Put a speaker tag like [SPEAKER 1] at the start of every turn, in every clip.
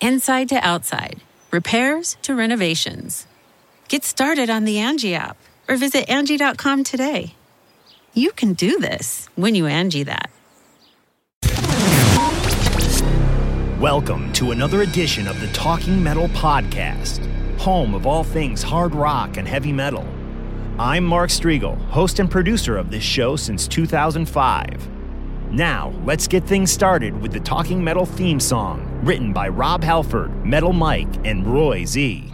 [SPEAKER 1] Inside to outside, repairs to renovations. Get started on the Angie app or visit Angie.com today. You can do this when you Angie that.
[SPEAKER 2] Welcome to another edition of the Talking Metal Podcast, home of all things hard rock and heavy metal. I'm Mark Strigl, host and producer of this show since 2005. Now, let's get things started with the Talking Metal theme song, written by Rob Halford, Metal Mike, and Roy Z.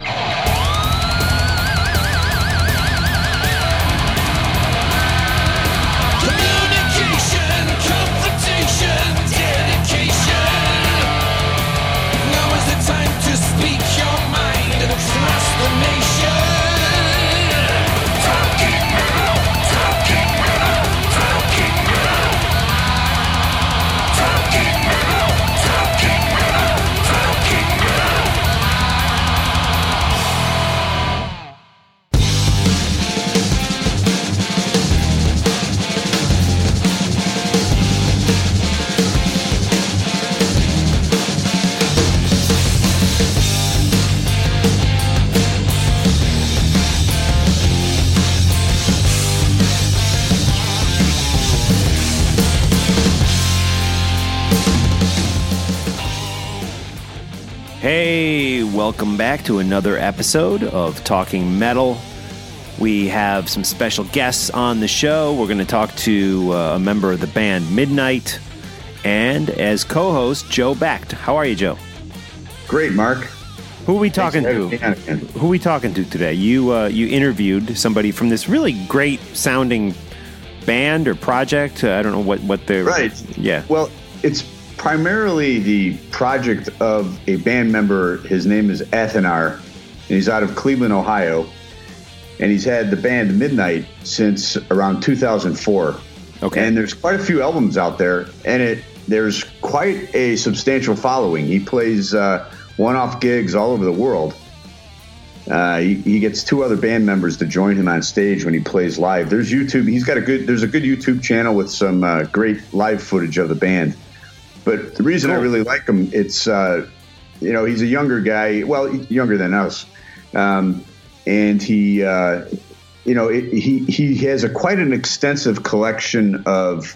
[SPEAKER 3] welcome back to another episode of Talking Metal. We have some special guests on the show. We're going to talk to uh, a member of the band Midnight and as co host, Joe Becht. How are you, Joe?
[SPEAKER 4] Great, Mark.
[SPEAKER 3] Who are we talking to?
[SPEAKER 4] for having me on again.
[SPEAKER 3] Who are we talking to today? You uh, you interviewed somebody from this really great sounding band or project. Uh, I don't know what what they're
[SPEAKER 4] Right.
[SPEAKER 3] Yeah.
[SPEAKER 4] Well, it's primarily the project of a band member. His name is Athenar, and he's out of Cleveland, Ohio. And he's had the band Midnight since around 2004.
[SPEAKER 3] Okay.
[SPEAKER 4] And there's quite a few albums out there, and it there's quite a substantial following. He plays uh, one-off gigs all over the world. Uh, he, he gets two other band members to join him on stage when he plays live. There's YouTube. He's got a good. There's a good YouTube channel with some uh, great live footage of the band. But the reason I really like him, it's uh, you know he's a younger guy. Well, younger than us, um, and he uh, you know it, he he has a quite an extensive collection of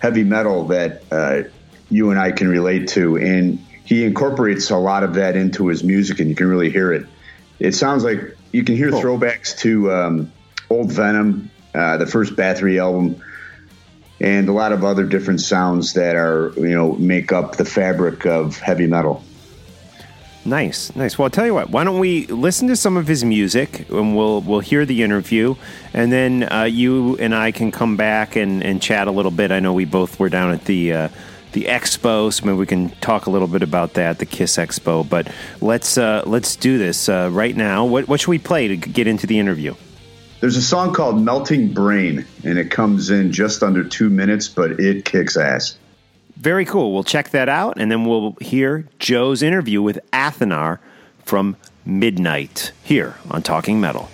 [SPEAKER 4] heavy metal that uh, you and I can relate to, and he incorporates a lot of that into his music, and you can really hear it. It sounds like you can hear
[SPEAKER 3] Cool.
[SPEAKER 4] throwbacks to um, old Venom, uh, the first Bathory album, and a lot of other different sounds that are you know make up the fabric of heavy metal.
[SPEAKER 3] Nice, nice. Well, I'll tell you what. Why don't we listen to some of his music, and we'll we'll hear the interview, and then uh, you and I can come back and, and chat a little bit. I know we both were down at the uh, the expo, so maybe we can talk a little bit about that, the Kiss Expo. But let's uh, let's do this uh, right now. What what should we play to get into the interview?
[SPEAKER 4] There's a song called "Melting Brain," and it comes in just under two minutes, but it kicks ass.
[SPEAKER 3] Very cool. We'll check that out, and then we'll hear Joe's interview with Athenar from Midnight here on Talking Metal.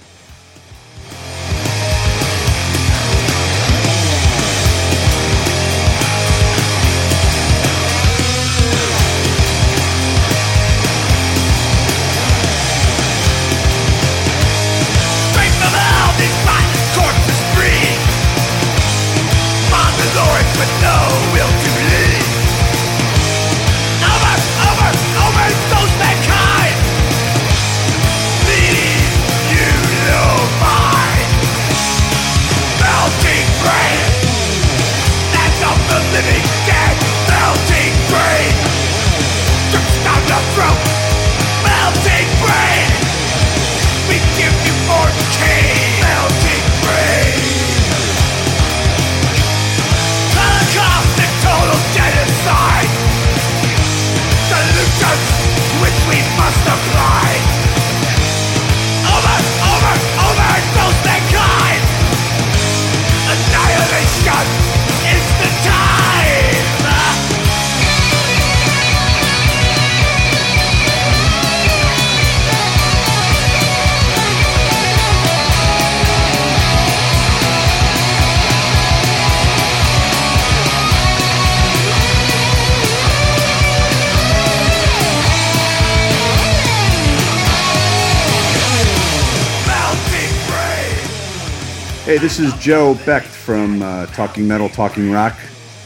[SPEAKER 4] Hey, this is Joe Becht from uh, Talking Metal, Talking Rock.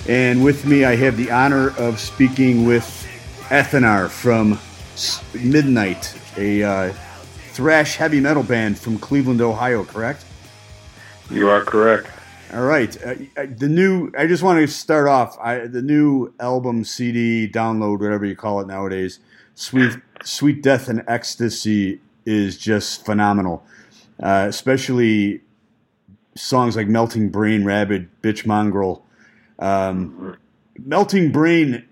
[SPEAKER 4] And with me, I have the honor of speaking with Athenar from Midnight, a uh, thrash heavy metal band from Cleveland, Ohio, correct?
[SPEAKER 5] You are correct.
[SPEAKER 4] All right. Uh, the new, I just want to start off. I, the new album, CD, download, whatever you call it nowadays, Sweet, Sweet Death and Ecstasy, is just phenomenal. Uh, especially songs like Melting Brain, Rabid, Bitch Mongrel. Um, Melting Brain.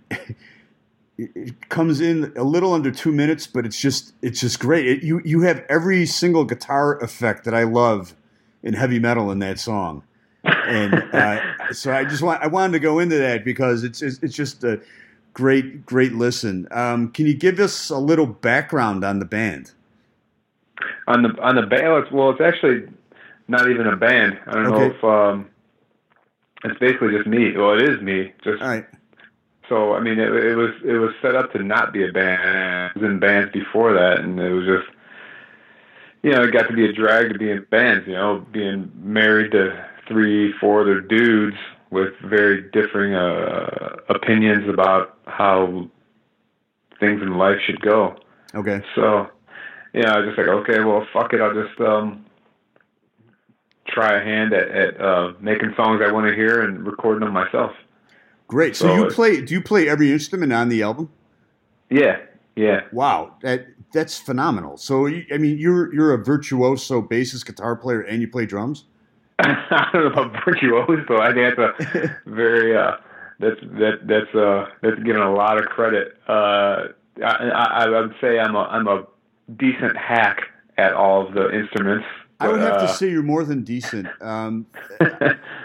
[SPEAKER 4] It comes in a little under two minutes, but it's just it's just great. It, you you have every single guitar effect that I love in heavy metal in that song and uh, so I just want I wanted to go into that because it's it's, it's just a great great listen. Um, can you give us a little background on the band?
[SPEAKER 5] On the on the band, well, it's actually not even a band. I don't know if um, it's basically just me. Well, it is me. Just
[SPEAKER 4] All right,
[SPEAKER 5] so I mean, it, it was it was set up to not be a band. I was in bands before that, and it was just you know, it got to be a drag to be in bands. You know, being married to three, four other dudes with very differing uh, opinions about how things in life should go.
[SPEAKER 4] okay,
[SPEAKER 5] So, yeah, I was just like, okay, well, fuck it. I'll just um, try a hand at, at uh, making songs I want to hear and recording them myself.
[SPEAKER 4] great. So,
[SPEAKER 5] So
[SPEAKER 4] you play? Do you play every instrument on the album?
[SPEAKER 5] Yeah, yeah.
[SPEAKER 4] Wow, that that's phenomenal. So I mean, you're you're a virtuoso bassist, guitar player, and you play drums.
[SPEAKER 5] I don't know about virtuoso. I think that's a very uh, that's that that's uh that's giving a lot of credit. Uh, I, I, I would say I'm a I'm a decent hack at all of the instruments.
[SPEAKER 4] I would have to
[SPEAKER 5] uh,
[SPEAKER 4] say you're more than decent. Um,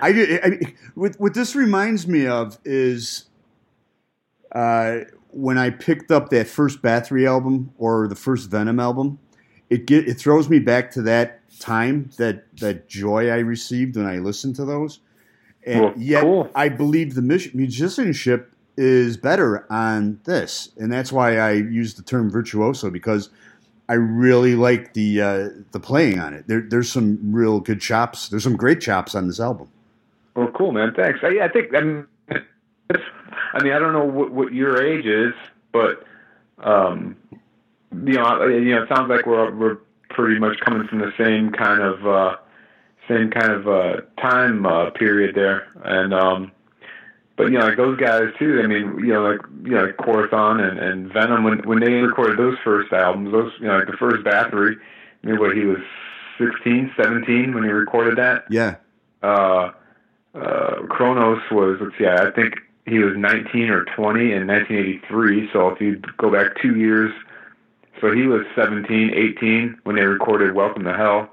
[SPEAKER 4] I, do- I mean, what what this reminds me of is uh, when I picked up that first Bathory album or the first Venom album. It get it throws me back to that time, that that joy I received when I listened to those. And
[SPEAKER 5] Well,
[SPEAKER 4] yet,
[SPEAKER 5] cool.
[SPEAKER 4] I believe the musicianship is better on this, and that's why I use the term virtuoso because I really like the uh, the playing on it. There, there's some real good chops. There's some great chops on this album.
[SPEAKER 5] Well, cool, man. Thanks. I, I think. I mean, I mean, I don't know what, what your age is, but um, you know, you know, it sounds like we're we're pretty much coming from the same kind of uh, same kind of uh, time uh, period there, and um, but you know, like those guys too. I mean, you know, like you know, like Quorthon and, and Venom when when they recorded those first albums, those you know, like the first Bathory. I mean, what he was 16, 17 when he recorded that
[SPEAKER 4] Yeah,
[SPEAKER 5] uh, uh, Kronos was, let's see, I think he was 19 or 20 in 1983. So if you go back two years, so he was 17, 18 when they recorded Welcome to Hell.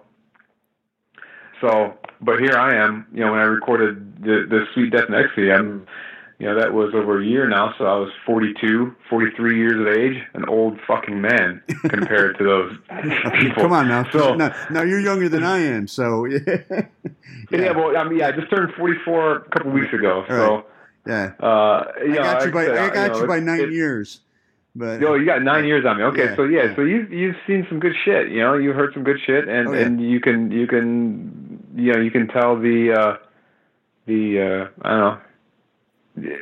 [SPEAKER 5] So, but here I am, you know, when I recorded the, the Sweet Death and Ecstasy, I'm, you know, that was over a year now. So I was 42, 43 years of age, an old fucking man compared to those people.
[SPEAKER 4] come on now.
[SPEAKER 5] So,
[SPEAKER 4] now, now you're younger than I am, so yeah,
[SPEAKER 5] yeah, well, I mean, yeah, I just turned 44 a couple weeks ago.
[SPEAKER 4] All
[SPEAKER 5] So,
[SPEAKER 4] yeah.
[SPEAKER 5] uh,
[SPEAKER 4] I got you by I
[SPEAKER 5] you know,
[SPEAKER 4] you by nine
[SPEAKER 5] it's-
[SPEAKER 4] years, but
[SPEAKER 5] Yo, you got nine years on me. Okay,
[SPEAKER 4] Yeah,
[SPEAKER 5] so yeah,
[SPEAKER 4] yeah.
[SPEAKER 5] so you you've seen some good shit. You know, you heard some good shit, and
[SPEAKER 4] Oh, yeah.
[SPEAKER 5] and you can you can you know you can tell the uh, the uh, I don't know the,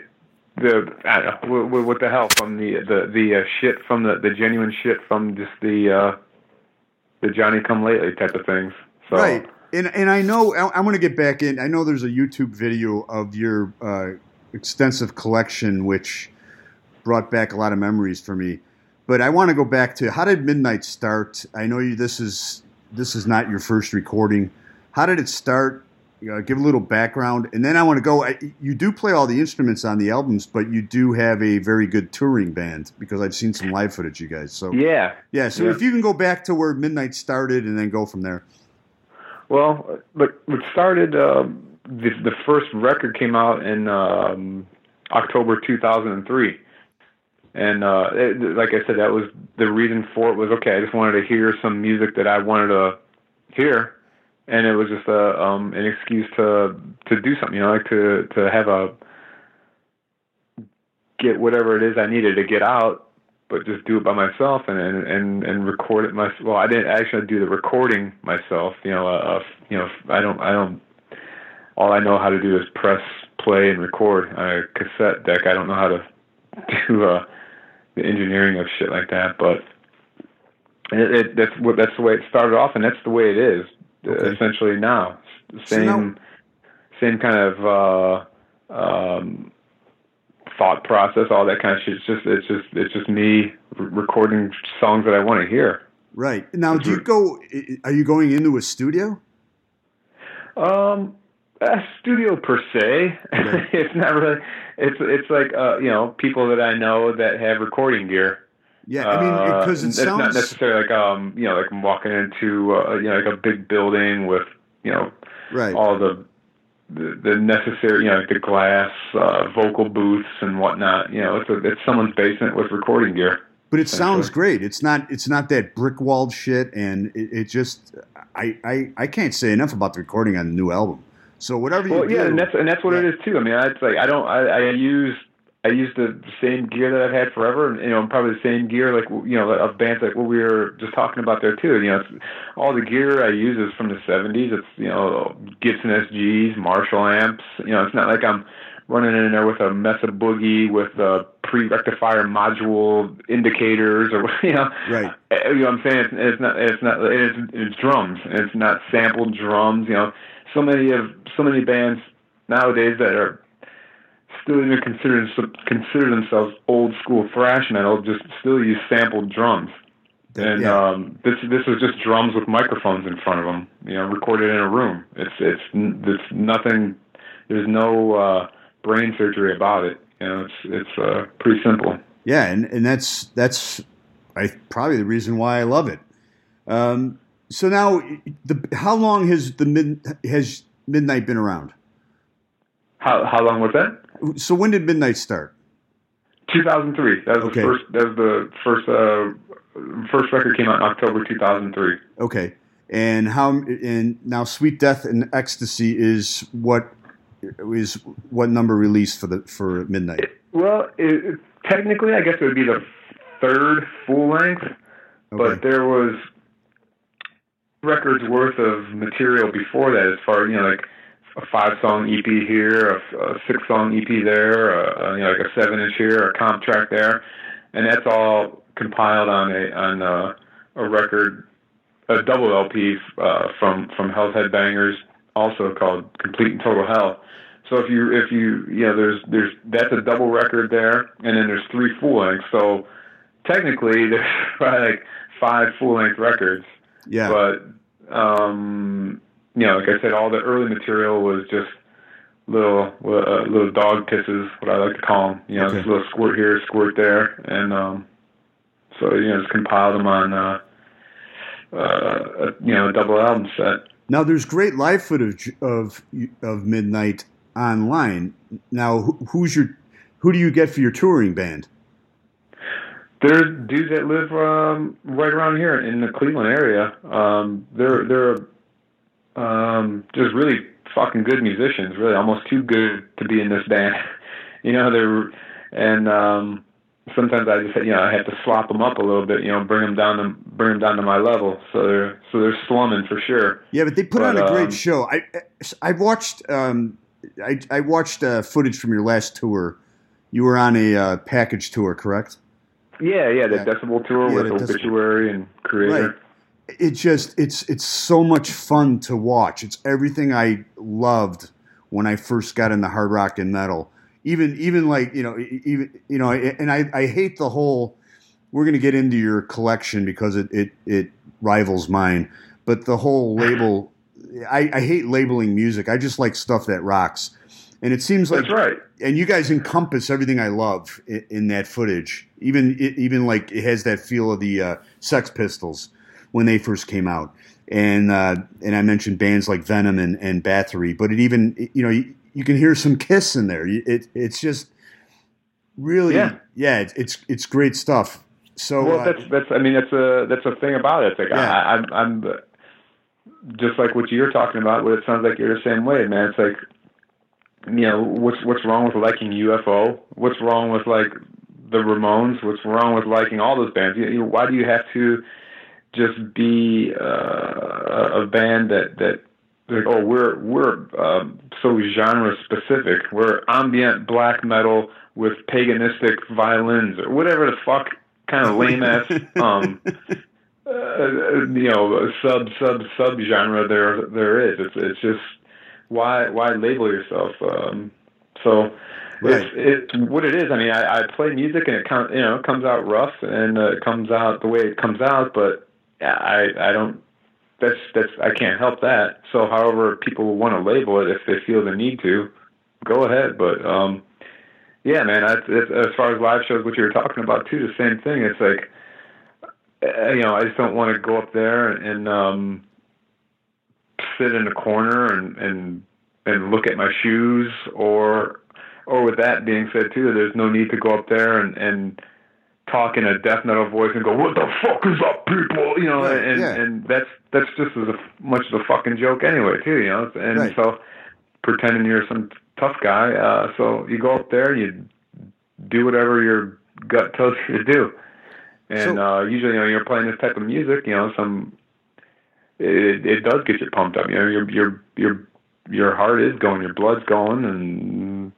[SPEAKER 5] the I don't know what, what the hell from the the the uh, shit from the the genuine shit from just the uh, the Johnny Come Lately type of things. So
[SPEAKER 4] right. And and I know I- I'm going to get back in. I know there's a YouTube video of your uh, extensive collection, which brought back a lot of memories for me. But I want to go back to how did Midnight start? I know you. This is this is not your first recording. How did it start? You know, give a little background, and then I want to go. I, you do play all the instruments on the albums, but you do have a very good touring band because I've seen some live footage, you guys. So
[SPEAKER 5] yeah,
[SPEAKER 4] yeah. So
[SPEAKER 5] Yeah.
[SPEAKER 4] if you can go back to where Midnight started, and then go from there.
[SPEAKER 5] Well, but what started um, the the first record came out in um, October 2003, and uh, it, like I said, that was the reason for it was okay. I just wanted to hear some music that I wanted to hear, and it was just a um, an excuse to to do something, you know, like to to have a get whatever it is I needed to get out but just do it by myself and and and, record it myself. Well, I didn't actually do the recording myself. You know, uh, you know, I don't I don't. All I know how to do is press play and record on a cassette deck. I don't know how to do uh, the engineering of shit like that, but it, it, that's what that's the way it started off, and that's the way it is
[SPEAKER 4] Okay.
[SPEAKER 5] essentially now.
[SPEAKER 4] So
[SPEAKER 5] Same
[SPEAKER 4] now-
[SPEAKER 5] same kind of uh, um, thought process, all that kind of shit. It's just it's just it's just me re- recording songs that I want to hear.
[SPEAKER 4] Right. Now, do you go, are you going into a studio?
[SPEAKER 5] Um, a studio per se, it's not really. It's it's like uh, you know people that I know that have recording gear.
[SPEAKER 4] Yeah. I mean, because it
[SPEAKER 5] Uh, it's not necessarily like um you know like I'm walking into uh, you know like a big building with you know
[SPEAKER 4] right.
[SPEAKER 5] all the the, the necessary you know the glass uh, vocal booths and whatnot. You know it's a, it's someone's basement with recording gear.
[SPEAKER 4] But it sounds great. It's not. It's not that brick walled shit, and it, it just. I, I I can't say enough about the recording on the new album. So whatever you
[SPEAKER 5] Well,
[SPEAKER 4] do,
[SPEAKER 5] yeah, and that's and that's what it
[SPEAKER 4] Yeah.
[SPEAKER 5] is too. I mean, it's like I don't I, I use I use the same gear that I've had forever, and you know, probably the same gear like you know of bands like what we were just talking about there too. You know, it's, all the gear I use is from the '70s. It's you know Gibson SGs, Marshall amps. You know, it's not like I'm running in there with a Mesa Boogie with uh, pre-rectifier module indicators or you know
[SPEAKER 4] Right.
[SPEAKER 5] uh, you know what I'm saying? It's, it's not. It's not. It's, it's drums. It's not sampled drums. You know, so many of so many bands nowadays that are still even consider consider themselves old school thrash metal just still use sampled drums. And
[SPEAKER 4] yeah.
[SPEAKER 5] um, this this is just drums with microphones in front of them. You know, recorded in a room. It's it's it's nothing. There's no uh, brain surgery about it. You know, it's it's uh, pretty simple.
[SPEAKER 4] Yeah, and, and that's that's I probably the reason why I love it. Um, so now, the how long has the mid, has Midnight been around?
[SPEAKER 5] How how long was that?
[SPEAKER 4] So when did Midnight start?
[SPEAKER 5] 2003. That was
[SPEAKER 4] Okay.
[SPEAKER 5] the first. That was the first. Uh, first record came out in October 2003.
[SPEAKER 4] Okay, and how and now Sweet Death and Ecstasy is what is what number released for the for Midnight?
[SPEAKER 5] Well, it, it- technically, I guess it would be the third full length, but there was records worth of material before that, as far as you know, like a five song EP here, a, a six song EP there, a, a, you know, like a seven inch here, a comp track there, and that's all compiled on a on a, a record, a double LP uh, from from Hell's Headbangers, also called Complete and Total Hell. So if you if you you know there's there's that's a double record there, and then there's three full lengths. So technically there's probably like five full length records.
[SPEAKER 4] Yeah,
[SPEAKER 5] But um, you know, like I said, all the early material was just little uh, little dog pisses, what I like to call them. You know,
[SPEAKER 4] Okay.
[SPEAKER 5] just a little squirt here, squirt there, and um, so you know, just compiled them on uh, uh, a, you know a double album set.
[SPEAKER 4] now there's great live footage of of Midnight online. Now, who's your who do you get for your touring band?
[SPEAKER 5] There's dudes that live um, right around here in the Cleveland area. Um, they're they're um, just really fucking good musicians. Really, almost too good to be in this band. you know, they're and um, sometimes I just you know I have to slop them up a little bit. You know, bring them down to bring them down to my level. So they're so they're slumming for sure.
[SPEAKER 4] Yeah, but they put
[SPEAKER 5] But,
[SPEAKER 4] on a great
[SPEAKER 5] um,
[SPEAKER 4] show. I I watched um, I, I watched uh, footage from your last tour. You were on a uh, package tour, correct?
[SPEAKER 5] Yeah, yeah, the
[SPEAKER 4] Yeah.
[SPEAKER 5] Decibel tour
[SPEAKER 4] Yeah,
[SPEAKER 5] with
[SPEAKER 4] the Decibel.
[SPEAKER 5] Obituary and Kreator.
[SPEAKER 4] It just it's it's so much fun to watch. It's everything I loved when I first got into hard rock and metal. Even even like you know even you know and I, I hate the whole. We're gonna get into your collection because it it, it rivals mine, but the whole label. I, I hate labeling music. I just like stuff that rocks, and it seems like
[SPEAKER 5] That's right.
[SPEAKER 4] and you guys encompass everything I love in, in that footage. Even even like it has that feel of the uh, Sex Pistols when they first came out, and uh, and I mentioned bands like Venom and, and Bathory, but it even you know you, you can hear some Kiss in there. It it's just really
[SPEAKER 5] Yeah.
[SPEAKER 4] yeah it's it's, it's great stuff. So
[SPEAKER 5] Well,
[SPEAKER 4] uh,
[SPEAKER 5] that's that's. I mean, that's a that's a thing about it. It's like
[SPEAKER 4] Yeah.
[SPEAKER 5] I, I'm I'm just like what you're talking about. What it sounds like you're the same way, man. It's like you know what's what's wrong with liking UFO? What's wrong with like the Ramones. What's wrong with liking all those bands? You, you, why do you have to just be uh, a band that that like, oh we're we're um, so genre specific. We're ambient black metal with paganistic violins or whatever the fuck kind of lame ass um, uh, you know sub sub sub genre there there is. It's it's just why why label yourself? Um, so
[SPEAKER 4] Right.
[SPEAKER 5] it's it's what it is. I mean, I, I play music and it comes you know it comes out rough and uh, it comes out the way it comes out, but I I don't. That's that's I can't help that. So, however people want to label it, if they feel the need to, go ahead. But um, yeah, man. I, it's, as far as live shows, what you were talking about too, the same thing. It's like uh, you know, I just don't want to go up there and um, sit in a corner and and and look at my shoes or or with that being said too, there's no need to go up there and and talk in a death metal voice and go, "What the fuck is up, people?" You know,
[SPEAKER 4] Right,
[SPEAKER 5] and
[SPEAKER 4] yeah.
[SPEAKER 5] and that's that's just as a, much of a fucking joke anyway, too. You know, and
[SPEAKER 4] Right.
[SPEAKER 5] so pretending you're some tough guy. Uh, so you go up there you do whatever your gut tells you to do. And
[SPEAKER 4] So-
[SPEAKER 5] uh, usually, you know, you're playing this type of music. You know, some it, it does get you pumped up. You know, your your your your heart is going, your blood's going, and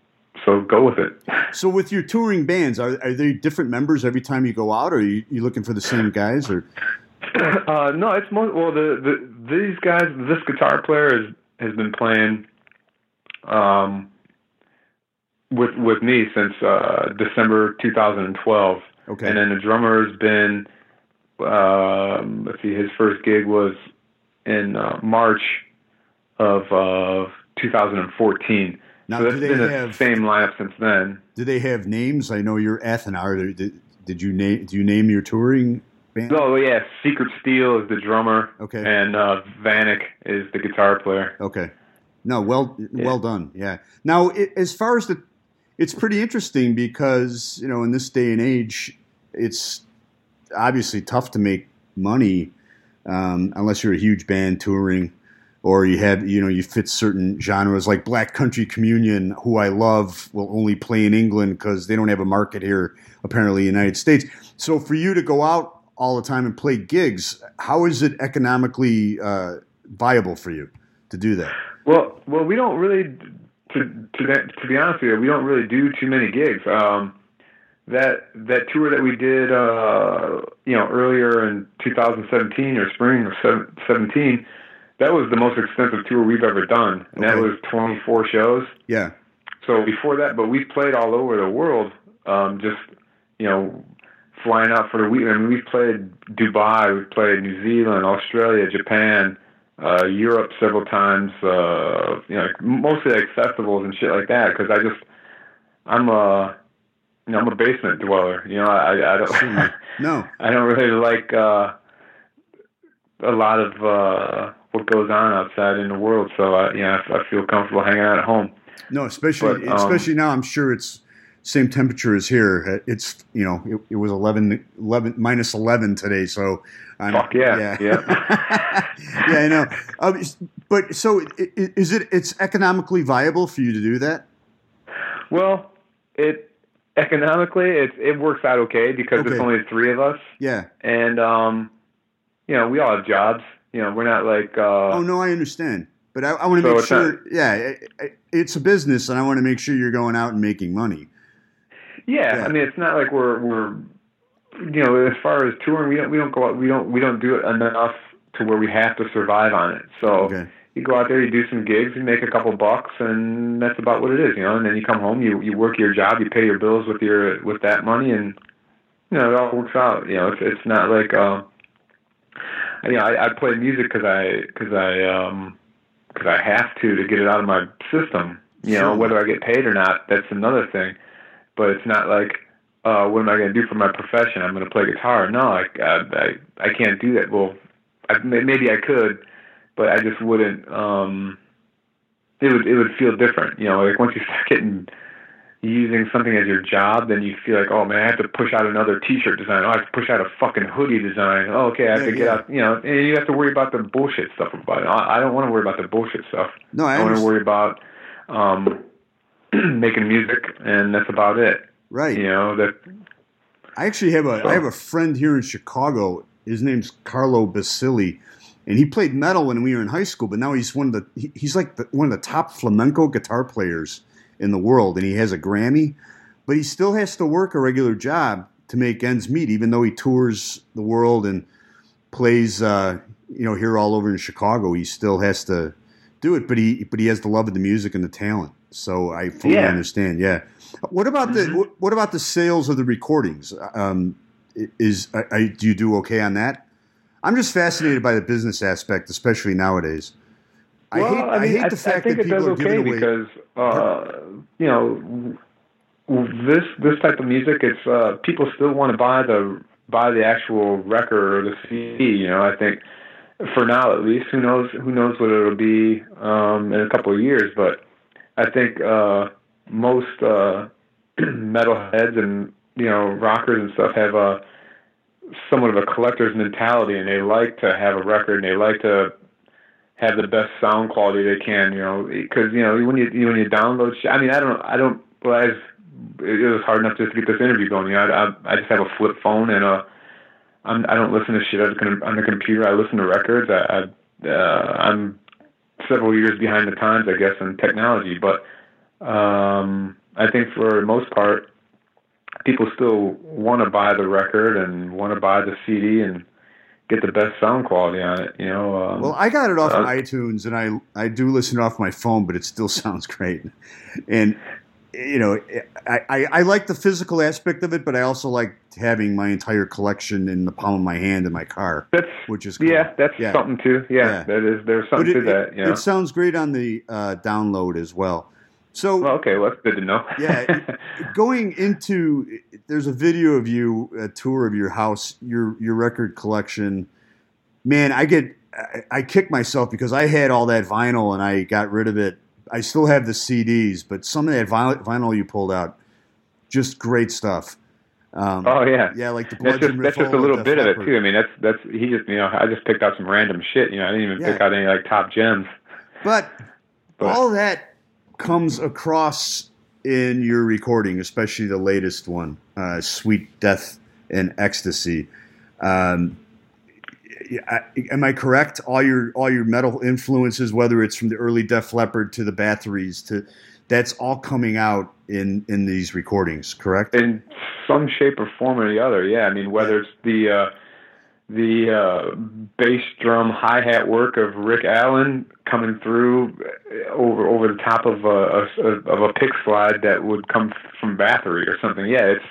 [SPEAKER 5] so go with it.
[SPEAKER 4] So with your touring bands, are are they different members every time you go out, or are you, you looking for the same guys? Or
[SPEAKER 5] Uh, no, it's most well. The, the these guys, this guitar player has has been playing um, with with me since uh, December 2012.
[SPEAKER 4] Okay.
[SPEAKER 5] and then the drummer has been. Um, let's see, his first gig was in uh, March of uh, 2014.
[SPEAKER 4] Now,
[SPEAKER 5] so
[SPEAKER 4] do they have-
[SPEAKER 5] same lineup since then.
[SPEAKER 4] do they have names? I know you're Athenar. Did, did you name? Do you name your touring band?
[SPEAKER 5] Oh yeah, Secret Steel is the drummer.
[SPEAKER 4] Okay.
[SPEAKER 5] And uh, Vanik is the guitar player.
[SPEAKER 4] Okay. No, well, well done. Yeah. Now, it, as far as the, it's pretty interesting because you know in this day and age, it's obviously tough to make money um, unless you're a huge band touring or you have you know you fit certain genres like Black Country Communion, who I love, will only play in England because they don't have a market here apparently United States. So for you to go out all the time and play gigs, how is it economically uh, viable for you to do that?
[SPEAKER 5] Well, well, we don't really, to to to be honest with you, we don't really do too many gigs. Um, that that tour that we did, uh, you know, earlier in 2017 or spring of seven- 17, that was the most extensive tour we've ever done, and that was 24 shows.
[SPEAKER 4] Yeah.
[SPEAKER 5] So before that, but we've played all over the world. Um, just you know, flying out for the week. I mean, we've played Dubai, we've played New Zealand, Australia, Japan, uh, Europe several times. Uh, you know, mostly like festivals and shit like that. Because I just, I'm a, you know, I'm a basement dweller. You know, I, I don't,
[SPEAKER 4] No.
[SPEAKER 5] I don't really like uh, a lot of uh, what goes on outside in the world. So I, you know, I, I feel comfortable hanging out at home.
[SPEAKER 4] No, especially
[SPEAKER 5] But, um,
[SPEAKER 4] especially now. I'm sure it's same temperature as here. It's you know it, it was 11, 11 minus eleven today. So I'm,
[SPEAKER 5] Fuck yeah,
[SPEAKER 4] yeah,
[SPEAKER 5] yeah.
[SPEAKER 4] yeah. I know. Um, but so is it? It's economically viable for you to do that?
[SPEAKER 5] Well, it economically it it works out okay because
[SPEAKER 4] Okay.
[SPEAKER 5] there's only three of us,
[SPEAKER 4] Yeah.
[SPEAKER 5] and um, you know we all have jobs. You know we're not like uh,
[SPEAKER 4] Oh no, I understand. But I, I want to
[SPEAKER 5] So
[SPEAKER 4] make sure.
[SPEAKER 5] not-
[SPEAKER 4] yeah, it, it- it's a business, and I want to make sure you're going out and making money.
[SPEAKER 5] yeah,
[SPEAKER 4] Yeah.
[SPEAKER 5] I mean it's not like we're we're you know as far as touring we don't we don't go out we don't we don't do it enough to where we have to survive on it. So
[SPEAKER 4] Okay.
[SPEAKER 5] you go out there, you do some gigs, you make a couple bucks, and that's about what it is. You know, and then you come home, you you work your job, you pay your bills with your with that money, and you know it all works out. You know, it's it's not like uh, you know I, I play music because I because I um because I have to to get it out of my system. You know, whether I get paid or not, that's another thing. But it's not like uh, what am I going to do for my profession? I'm going to play guitar. No, I I I, I can't do that. Well, I, maybe I could, but I just wouldn't. Um, it would it would feel different. You know, like once you start getting using something as your job, then you feel like, oh man, I have to push out another T-shirt design. Oh, I have to push out a fucking hoodie design. Oh, okay, I have
[SPEAKER 4] Yeah,
[SPEAKER 5] to get
[SPEAKER 4] yeah.
[SPEAKER 5] out. You know, and you have to worry about the bullshit stuff about it. I, I don't want to worry about the bullshit stuff.
[SPEAKER 4] No, I
[SPEAKER 5] I want to worry about um, making music, and that's about it.
[SPEAKER 4] Right.
[SPEAKER 5] You know that
[SPEAKER 4] I actually have a I have a friend here in Chicago. His name's Carlo Basili, and he played metal when we were in high school. But now he's one of the he, he's like the, one of the top flamenco guitar players in the world, and he has a Grammy. But he still has to work a regular job to make ends meet, even though he tours the world and plays, uh, you know, here all over in Chicago. He still has to do it, but he but he has the love of the music and the talent. So I fully
[SPEAKER 5] Yeah.
[SPEAKER 4] understand. Yeah. What about the what, what about the sales of the recordings? Um, is I, I, do you do okay on that? I'm just fascinated by the business aspect, especially nowadays. I
[SPEAKER 5] well,
[SPEAKER 4] hate
[SPEAKER 5] I, mean,
[SPEAKER 4] hate
[SPEAKER 5] I,
[SPEAKER 4] the fact
[SPEAKER 5] I think
[SPEAKER 4] that
[SPEAKER 5] it does
[SPEAKER 4] people are
[SPEAKER 5] okay
[SPEAKER 4] giving away.
[SPEAKER 5] because uh, you know this this type of music. It's uh, people still want to buy the buy the actual record or the CD. You know, I think for now at least, who knows who knows what it'll be um, in a couple of years. But I think uh, most uh, metalheads and you know rockers and stuff have a somewhat of a collector's mentality, and they like to have a record, and they like to have the best sound quality they can. You know, because you know when you when you download, sh- I mean, I don't, I don't. Well, I just, it was hard enough just to get this interview going. You know, I, I, I just have a flip phone and a. I'm, I don't listen to shit on the computer. I listen to records. I, I uh, I'm several years behind the times, I guess, in technology. But um, I think for the most part, people still want to buy the record and want to buy the CD and get the best sound quality on it. You know. Um,
[SPEAKER 4] Well, I got it off
[SPEAKER 5] uh,
[SPEAKER 4] iTunes, and I I do listen off my phone, but it still sounds great. And you know, I, I, I like the physical aspect of it, but I also like having my entire collection in the palm of my hand in my car,
[SPEAKER 5] that's
[SPEAKER 4] which is cool.
[SPEAKER 5] yeah, that's
[SPEAKER 4] Yeah.
[SPEAKER 5] something too. Yeah,
[SPEAKER 4] Yeah.
[SPEAKER 5] that is. There's something
[SPEAKER 4] it,
[SPEAKER 5] to that.
[SPEAKER 4] it,
[SPEAKER 5] know.
[SPEAKER 4] it sounds great on the uh, download as well. So
[SPEAKER 5] well, okay, well, that's good to know.
[SPEAKER 4] yeah, going into there's a video of you, a tour of your house, your your record collection. Man, I get I, I kick myself because I had all that vinyl and I got rid of it. I still have the CDs, but some of that vinyl, vinyl you pulled out, just great stuff. Um,
[SPEAKER 5] oh yeah.
[SPEAKER 4] yeah, like the
[SPEAKER 5] That's just that's just a little bit of it too. I mean, that's that's he just you know I just picked out some random shit. You know, I didn't even pick out any like top gems.
[SPEAKER 4] But,
[SPEAKER 5] But-
[SPEAKER 4] all that comes across in your recording, especially the latest one, uh, "Sweet Death and Ecstasy." Um, I- am I correct? All your all your metal influences, whether it's from the early Def Leppard to the Bathories, to that's all coming out in in these recordings, correct?
[SPEAKER 5] in some shape or form or the other. Yeah, I mean whether it's the uh, the uh, bass drum hi hat work of Rick Allen coming through uh, over over the top of a, a of a pick slide that would come from Bathory or something. Yeah, it's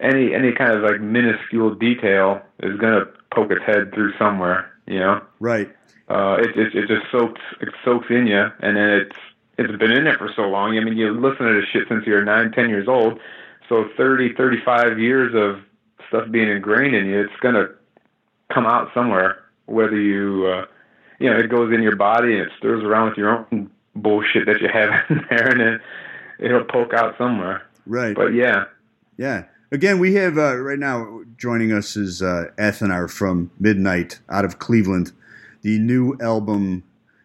[SPEAKER 5] any any kind of like minuscule detail is gonna poke its head through somewhere. You know
[SPEAKER 4] Right.
[SPEAKER 5] uh, it, it it just soaks it soaks in you, and then it's it's been in there for so long. I mean, you listen to this shit since you're nine, ten years old, so 30, 35 years of stuff being ingrained in you. It's gonna come out somewhere, whether you uh, you know it goes in your body and it stirs around with your own bullshit that you have in there, and then it'll poke out somewhere.
[SPEAKER 4] Right.
[SPEAKER 5] But yeah,
[SPEAKER 4] Yeah. Again, we have uh, right now joining us is uh, Athenar from Midnight out of Cleveland. The new album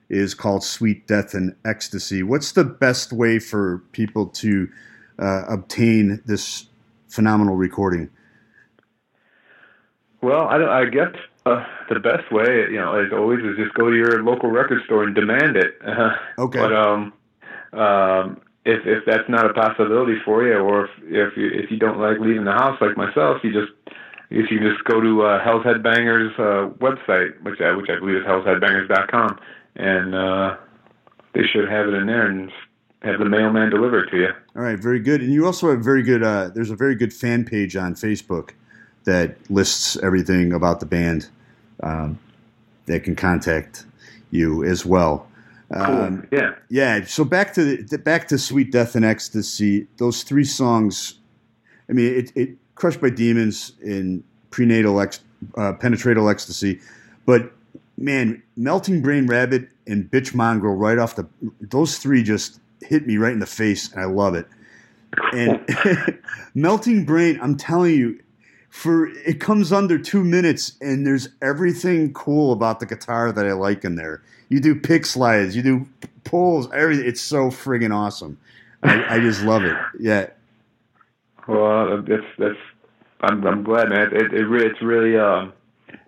[SPEAKER 4] is called Sweet Death and Ecstasy. What's the best way for people to uh, obtain this phenomenal recording?
[SPEAKER 5] Well, I, I guess uh, the best way, you know, as always, is just go to your local record store and demand it. Uh,
[SPEAKER 4] Okay.
[SPEAKER 5] But um, um, if if that's not a possibility for you, or if if you if you don't like leaving the house like myself, you just you can just go to uh, Hell's Headbangers uh, website, which I, which I believe is hellsheadbangers.com, and uh, they should have it in there and have the mailman deliver it to you.
[SPEAKER 4] All right, very good. And you also have very good. Uh, there's a very good fan page on Facebook that lists everything about the band. Um, that can contact you as well.
[SPEAKER 5] Cool.
[SPEAKER 4] Um,
[SPEAKER 5] yeah.
[SPEAKER 4] Yeah. So back to the, back to Sweet Death and Ecstasy. Those three songs. I mean, it, it crushed by demons in prenatal ex, uh, penetratal ecstasy, but man, melting brain rabid and bitch mongrel right off the. Those three just hit me right in the face, and I love it. And melting brain, I'm telling you. For it comes under two minutes, and there's everything cool about the guitar that I like in there. You do pick slides, you do pulls, everything. It's so friggin' awesome. I, I just love it. Yeah,
[SPEAKER 5] Well, that's that's I'm I'm glad, man. It it, really it's really um.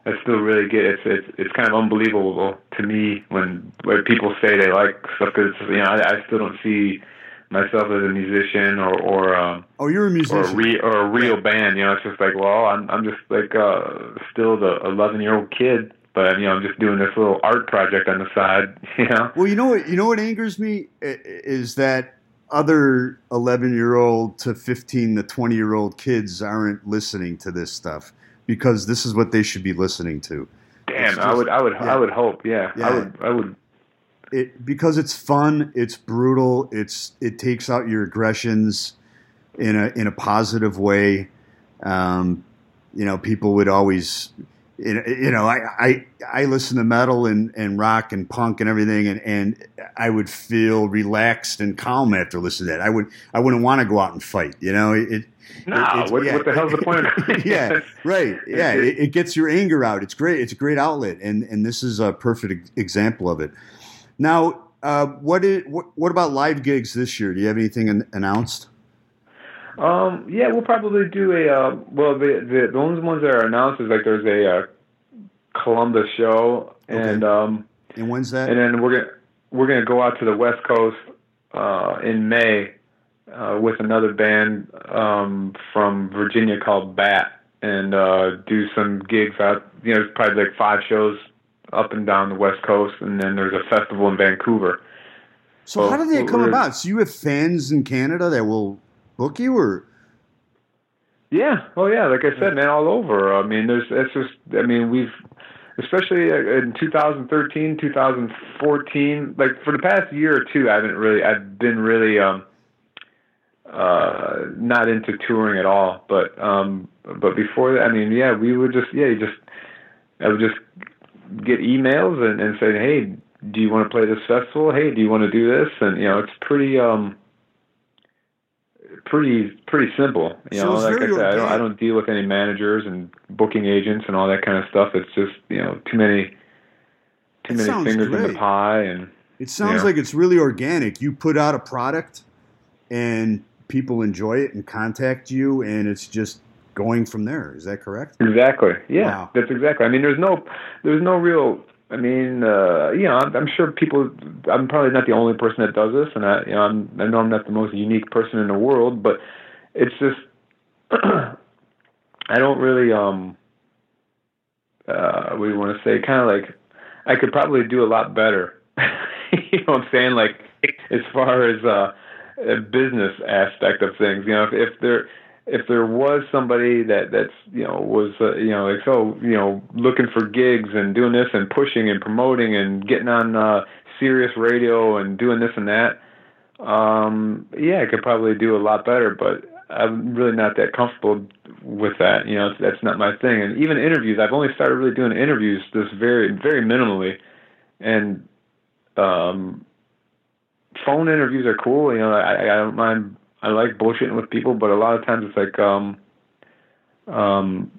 [SPEAKER 5] I still really good. It's it's it's kind of unbelievable to me when when people say they like stuff because you know I, I still don't see myself as a musician or or um,
[SPEAKER 4] Oh, you're a
[SPEAKER 5] or a
[SPEAKER 4] musician.
[SPEAKER 5] re, or a real band. You know, it's just like well, I'm I'm just like uh still the 11 year old kid, but you know I'm just doing this little art project on the side. You know.
[SPEAKER 4] Well, you know what? You know what angers me is that other eleven-year-old to fifteen to twenty-year-old kids aren't listening to this stuff because this is what they should be listening to.
[SPEAKER 5] Damn,
[SPEAKER 4] It's
[SPEAKER 5] I would I would
[SPEAKER 4] yeah.
[SPEAKER 5] I would hope. Yeah,
[SPEAKER 4] Yeah.
[SPEAKER 5] I would I would.
[SPEAKER 4] It because it's fun, it's brutal, it's it takes out your aggressions in a in a positive way. Um, you know, people would always, you know, I, I, I listen to metal and, and rock and punk and everything, and, and I would feel relaxed and calm after listening to that. I would, I wouldn't want to go out and fight. You know, it. it it's-
[SPEAKER 5] what,
[SPEAKER 4] yeah.
[SPEAKER 5] what the hell's the point? of
[SPEAKER 4] yeah, right. Yeah, it, it gets your anger out. It's great. It's a great outlet, and and this is a perfect example of it. Now, uh, what, is, what what about live gigs this year? Do you have anything an- announced?
[SPEAKER 5] Um, yeah, we'll probably do a. Uh, well, the, the the only ones that are announced is like there's a uh, Columbus show, and um,
[SPEAKER 4] And when's that?
[SPEAKER 5] and then we're gonna we're gonna go out to the West Coast uh, in May uh, with another band um, from Virginia called Bat, and uh, do some gigs out. You know, probably like five shows up and down the West Coast, and then there's a festival in Vancouver.
[SPEAKER 4] so how did that come about? So you have fans in Canada that will book you, or
[SPEAKER 5] Yeah. Oh, yeah. Like I said, man, all over. I mean, there's. It's just. I mean, we've, especially uh, in 2013, 2014. Like for the past year or two, I haven't really. I've been really um, uh, not into touring at all. But um, but before that, I mean, yeah, we would just. Yeah, you just. I would just get emails and, and say, hey, do you want to play this festival? Hey, do you want to do this? And you know, it's pretty. um pretty pretty simple. You
[SPEAKER 4] So
[SPEAKER 5] know, like I said, I don't, I don't deal with any managers and booking agents and all that kind of stuff. It's just you know too many too many
[SPEAKER 4] sounds
[SPEAKER 5] fingers in the pie, and
[SPEAKER 4] it sounds like it's really organic. You put out a product, and people enjoy it and contact you, and it's just going from there. Is that correct?
[SPEAKER 5] exactly, yeah,
[SPEAKER 4] Wow.
[SPEAKER 5] that's exactly. I mean, there's no there's no real. I mean, uh, you know, I'm, I'm sure people. I'm probably not the only person that does this, and I, you know, I'm, I know I'm not the most unique person in the world, but it's just I don't really um uh what do you want to say kind of like I could probably do a lot better. you know what I'm saying like as far as uh a business aspect of things, you know, if, if there if there was somebody that that's you know was uh, you know like so you know looking for gigs and doing this and pushing and promoting and getting on uh Sirius radio and doing this and that um yeah I could probably do a lot better but I'm really not that comfortable with that you know that's not my thing. And even interviews I've only started really doing interviews just very very minimally. And um phone interviews are cool you know I I don't mind I like bullshitting with people, but a lot of times it's like um, um,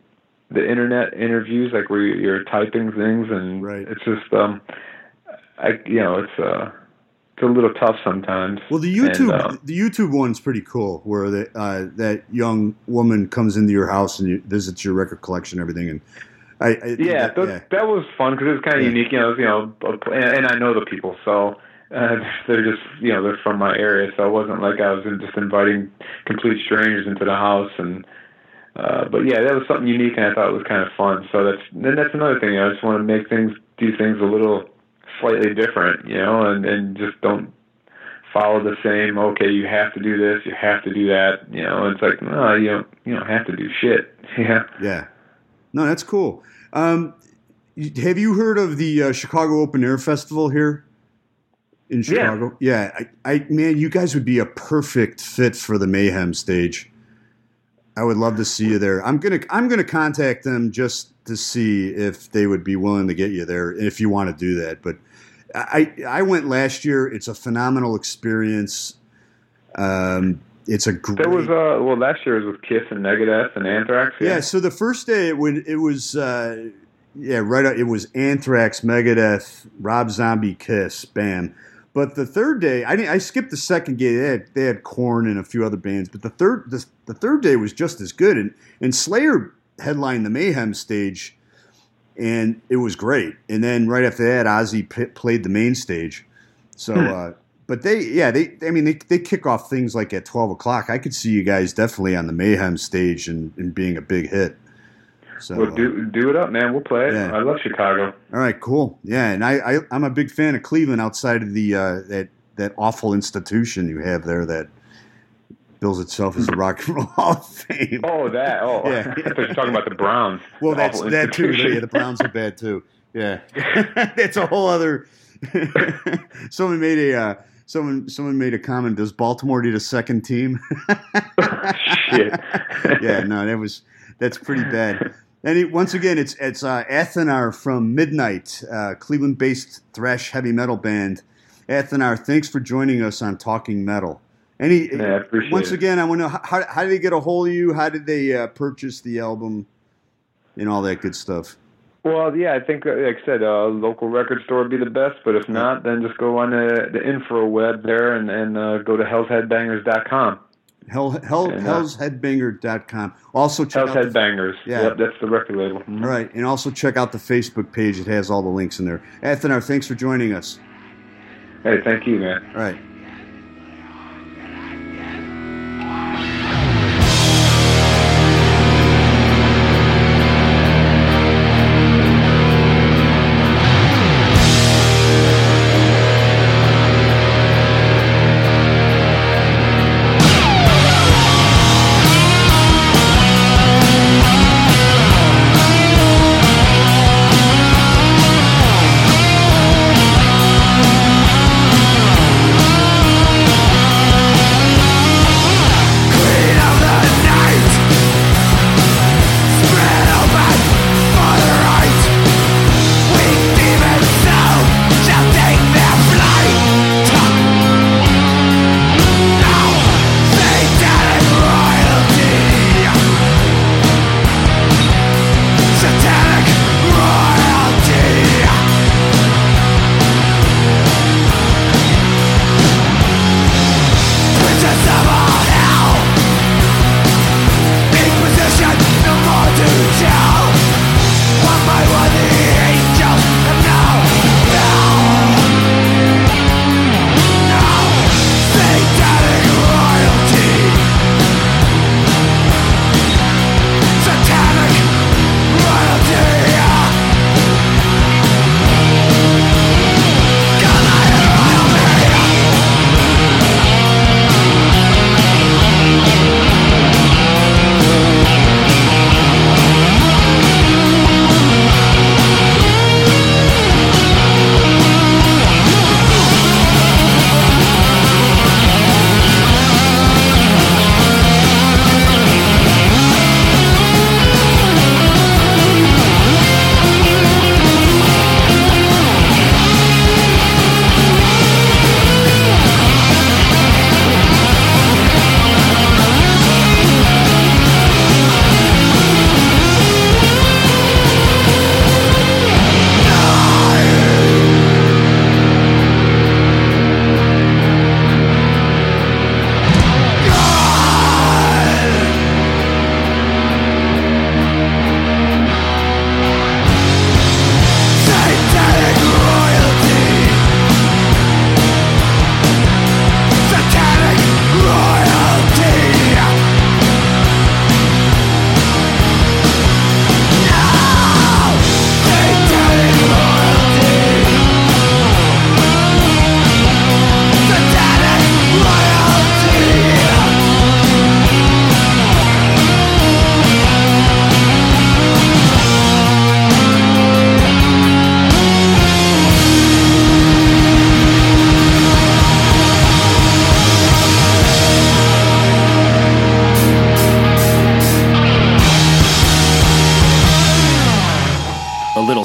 [SPEAKER 5] the internet interviews, like where you- you're typing things, and
[SPEAKER 4] Right.
[SPEAKER 5] it's just um, I you know it's uh, it's a little tough sometimes.
[SPEAKER 4] Well, the YouTube
[SPEAKER 5] And, uh,
[SPEAKER 4] the YouTube one's pretty cool, where the, uh, that young woman comes into your house and you, visits your record collection, and everything, and I, I
[SPEAKER 5] yeah,
[SPEAKER 4] that-
[SPEAKER 5] that, that was fun because it was kind of
[SPEAKER 4] Yeah.
[SPEAKER 5] unique. You know, you know, and, and I know the people, so uh, they're just you know they're from my area, so it wasn't like I was just inviting complete strangers into the house and. Uh, but yeah, that was something unique, and I thought it was kind of fun. So that's then that's another thing. You know, I just want to make things, do things a little slightly different, you know, and and just don't follow the same. Okay, you have to do this, you have to do that, you know. It's like no, you don't, you don't have to do shit. Yeah.
[SPEAKER 4] Yeah. No, that's cool. Um, have you heard of the uh, Chicago Open Air Festival here in Chicago? Yeah. I, I, man, you guys would be a perfect fit for the Mayhem stage. I would love to see you there. I'm gonna, I'm gonna contact them just to see if they would be willing to get you there if you want to do that. But I, I went last year. It's a phenomenal experience. Um, it's a great.
[SPEAKER 5] There was uh well last year was with Kiss and Megadeth and Anthrax.
[SPEAKER 4] Yeah, so the first day it would it was uh, yeah right it was Anthrax, Megadeth, Rob Zombie, Kiss, bam.
[SPEAKER 6] But the third day, I I skipped the second day. They had, they had Korn and a few other bands, but the third the, the third day was just as good. And and Slayer headlined the Mayhem stage, and it was great. And then right after that, Ozzy p- played the main stage. So, uh, but they yeah they I mean they they kick off things like at twelve o'clock. I could see you guys definitely on the Mayhem stage and, and being a big hit. So
[SPEAKER 5] Well, do do it up, man. We'll play it.
[SPEAKER 6] Yeah.
[SPEAKER 5] I love Chicago.
[SPEAKER 6] all right, cool. Yeah, and I, I I'm a big fan of Cleveland outside of the uh, that that awful institution you have there that bills itself as a rock and roll hall of fame.
[SPEAKER 5] Oh, that. Oh,
[SPEAKER 6] Yeah.
[SPEAKER 5] I thought you were talking about the Browns.
[SPEAKER 6] well, that's that too. Yeah, the Browns are bad too. Yeah, that's a whole other. someone made a uh, someone someone made a comment. Does Baltimore need a second team?
[SPEAKER 5] Shit.
[SPEAKER 6] yeah, no, that was that's pretty bad. And it, once again, it's it's uh, Athenar from Midnight, uh, Cleveland-based thrash heavy metal band. Athenar, thanks for joining us on Talking Metal. Any
[SPEAKER 5] Yeah,
[SPEAKER 6] once
[SPEAKER 5] it.
[SPEAKER 6] again, I want to know how, how did they get a hold of you? How did they uh, purchase the album and all that good stuff?
[SPEAKER 5] Well, yeah, I think, uh, like I said, a local record store would be the best. But if not, then just go on the, the info web there and, and uh, go to hellsheadbangers.com.
[SPEAKER 6] Hell, hell,
[SPEAKER 5] And, uh,
[SPEAKER 6] hellsheadbanger.com. Also check
[SPEAKER 5] Hell's
[SPEAKER 6] out the,
[SPEAKER 5] Headbangers.
[SPEAKER 6] Yeah.
[SPEAKER 5] Yep, that's the record label. Mhm.
[SPEAKER 6] all right, and also check out the Facebook page. It has all the links in there. Athenar, thanks for joining us.
[SPEAKER 5] Hey, thank you, man.
[SPEAKER 6] All right.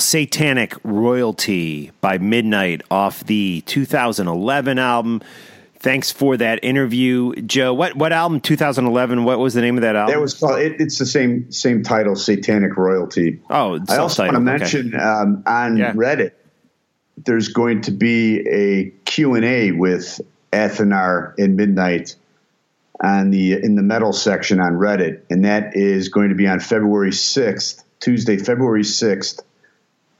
[SPEAKER 7] Satanic royalty by
[SPEAKER 3] Midnight off the 2011 album. Thanks for that interview, Joe. What what album? 2011. What was the name of that album?
[SPEAKER 4] That was called. It, it's the same same title, Satanic Royalty.
[SPEAKER 3] oh,
[SPEAKER 4] I also want to
[SPEAKER 3] self-titled. Okay.
[SPEAKER 4] mention um, on
[SPEAKER 3] Yeah.
[SPEAKER 4] Reddit, there's going to be a Q and A with Athenar at midnight on the in the metal section on Reddit, and that is going to be on February sixth, Tuesday, February sixth,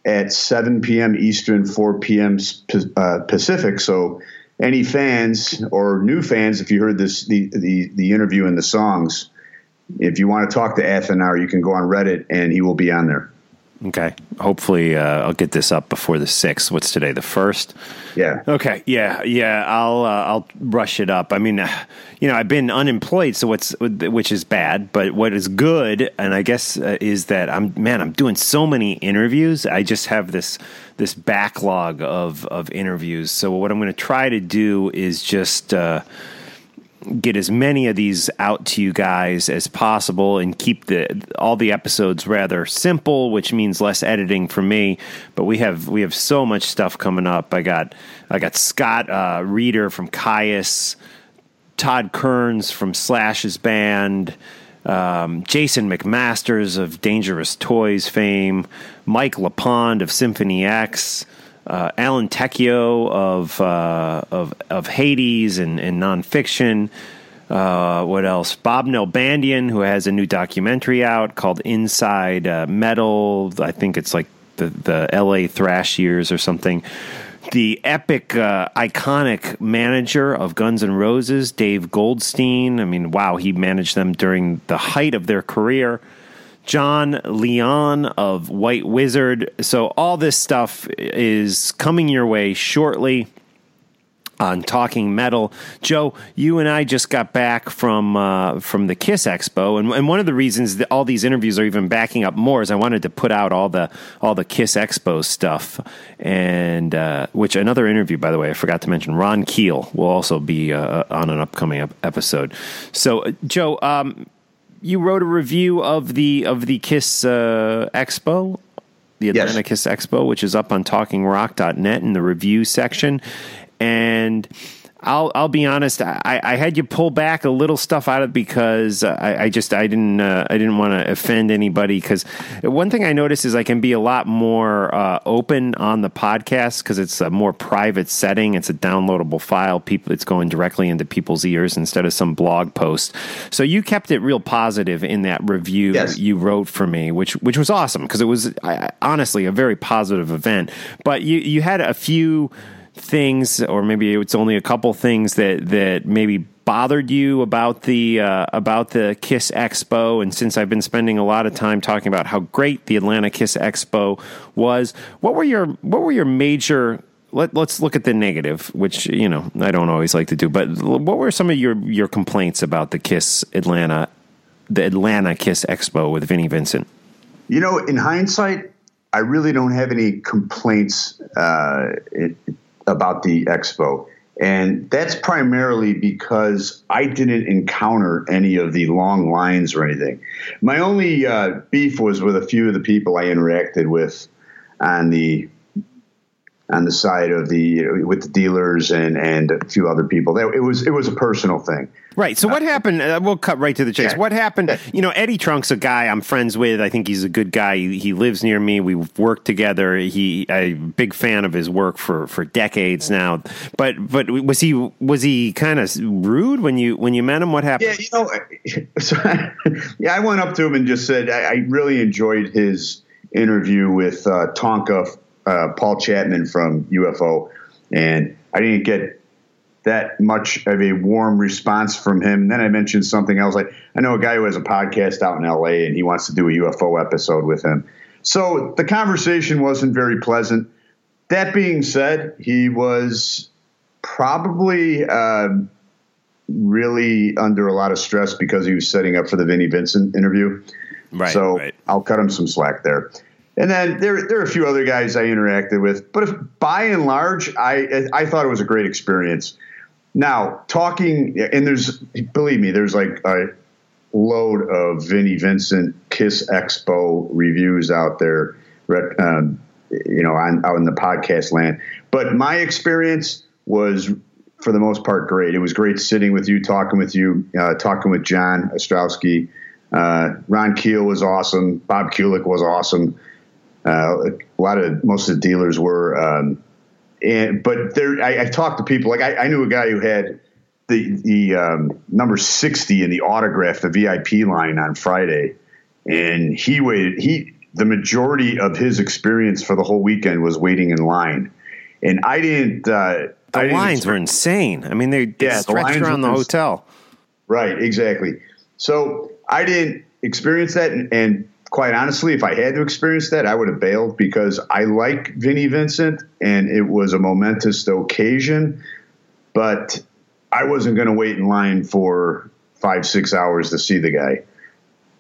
[SPEAKER 4] at seven p.m. Eastern, four p.m. Uh, Pacific. So, any fans or new fans, if you heard this the the, the interview and the songs, if you want to talk to Athenar, you can go on Reddit, and he will be on there.
[SPEAKER 3] Okay. Hopefully, uh, I'll get this up before the sixth. What's today? The first.
[SPEAKER 4] Yeah.
[SPEAKER 3] Okay. Yeah. Yeah. I'll uh, I'll rush it up. I mean, uh, you know, I've been unemployed, so what's which is bad, but what is good, and I guess uh, is that I'm man, I'm doing so many interviews. I just have this this backlog of of interviews. So what I'm going to try to do is just uh, get as many of these out to you guys as possible and keep the all the episodes rather simple, which means less editing for me. But we have we have so much stuff coming up. I got I got Scott uh, Reeder from Kyuss, Todd Kerns from Slash's band. Um, Jason McMasters of Dangerous Toys fame, Mike LePond of Symphony X, uh, Alan Tecchio of, uh, of of Hades and, and nonfiction. Uh, what else? Bob Nalbandian, who has a new documentary out called Inside uh, Metal. I think it's like the the L.A. thrash years or something. The epic, uh, iconic manager of Guns N' Roses, Dave Goldstein. I mean, wow, he managed them during the height of their career. Jon Leon of White Wizzard. So all this stuff is coming your way shortly on Talking Metal. Joe, you and I just got back from uh, from the Kiss Expo, and, and one of the reasons that all these interviews are even backing up more is I wanted to put out all the all the Kiss Expo stuff, and uh, which another interview, by the way, I forgot to mention. Ron Keel will also be uh, on an upcoming episode. So, uh, Joe. Um, you wrote a review of the of the Kiss uh, Expo, the Atlanta yes. Kiss Expo, which is up on TalkingRock.net in the review section, and I'll I'll be honest. I, I had you pull back a little stuff out of because I, I just I didn't uh, I didn't want to offend anybody. Because one thing I noticed is I can be a lot more uh, open on the podcast because it's a more private setting. It's a downloadable file. People, it's going directly into people's ears instead of some blog post. So you kept it real positive in that review yes. you wrote for me, which which was awesome because it was I, honestly a very positive event. But you you had a few things, or maybe it's only a couple things that that maybe bothered you about the uh, about the Kiss Expo? And since I've been spending a lot of time talking about how great the Atlanta Kiss Expo was, what were your what were your major let, us look at the negative, which you know I don't always like to do. But what were some of your your complaints about the Kiss Atlanta, the Atlanta Kiss Expo with Vinnie Vincent?
[SPEAKER 4] You know, in hindsight, I really don't have any complaints. Uh, about the expo. And that's primarily because I didn't encounter any of the long lines or anything. My only uh, beef was with a few of the people I interacted with on the on the side of the with the dealers and and a few other people. It was it was a personal thing.
[SPEAKER 3] Right. So what happened? Uh, we'll cut right to the chase. Yeah. What happened? You know, Eddie Trunk's a guy I'm friends with. I think he's a good guy. He, he lives near me. We've worked together. He a big fan of his work for for decades now. But but was he was he kind of rude when you when you met him? What happened?
[SPEAKER 4] Yeah, you know, so, yeah, I went up to him and just said I, I really enjoyed his interview with uh, Tonka uh, Paul Chapman from UFO, and I didn't get that much of a warm response from him. And then I mentioned something else. Like I know a guy who has a podcast out in LA and he wants to do a UFO episode with him. So the conversation wasn't very pleasant. That being said, he was probably uh, really under a lot of stress because he was setting up for the Vinnie Vincent interview. Right. So right. I'll cut him some slack there. And then there, there are a few other guys I interacted with, but if, by and large, I I thought it was a great experience. Now, talking, and there's, believe me, there's like a load of Vinnie Vincent Kiss Expo reviews out there, um, you know, on, out in the podcast land. But my experience was, for the most part, great. It was great sitting with you, talking with you, uh, talking with John Ostrowski. Uh, Ron Keel was awesome. Bob Kulick was awesome. Uh, a lot of most of the dealers were. Um, and but there, I, I talked to people like I, I knew a guy who had the the um, number sixty in the autograph, the VIP line on Friday, and he waited. He the majority of his experience for the whole weekend was waiting in line, and I didn't. Uh,
[SPEAKER 3] The
[SPEAKER 4] I didn't
[SPEAKER 3] lines
[SPEAKER 4] expect-
[SPEAKER 3] were insane. I mean, they, they
[SPEAKER 4] Yeah, the
[SPEAKER 3] stretched
[SPEAKER 4] lines
[SPEAKER 3] around the hotel.
[SPEAKER 4] Right, exactly. So I didn't experience that, and, and quite honestly, if I had to experience that, I would have bailed because I like Vinnie Vincent, and it was a momentous occasion. But I wasn't going to wait in line for five, six hours to see the guy.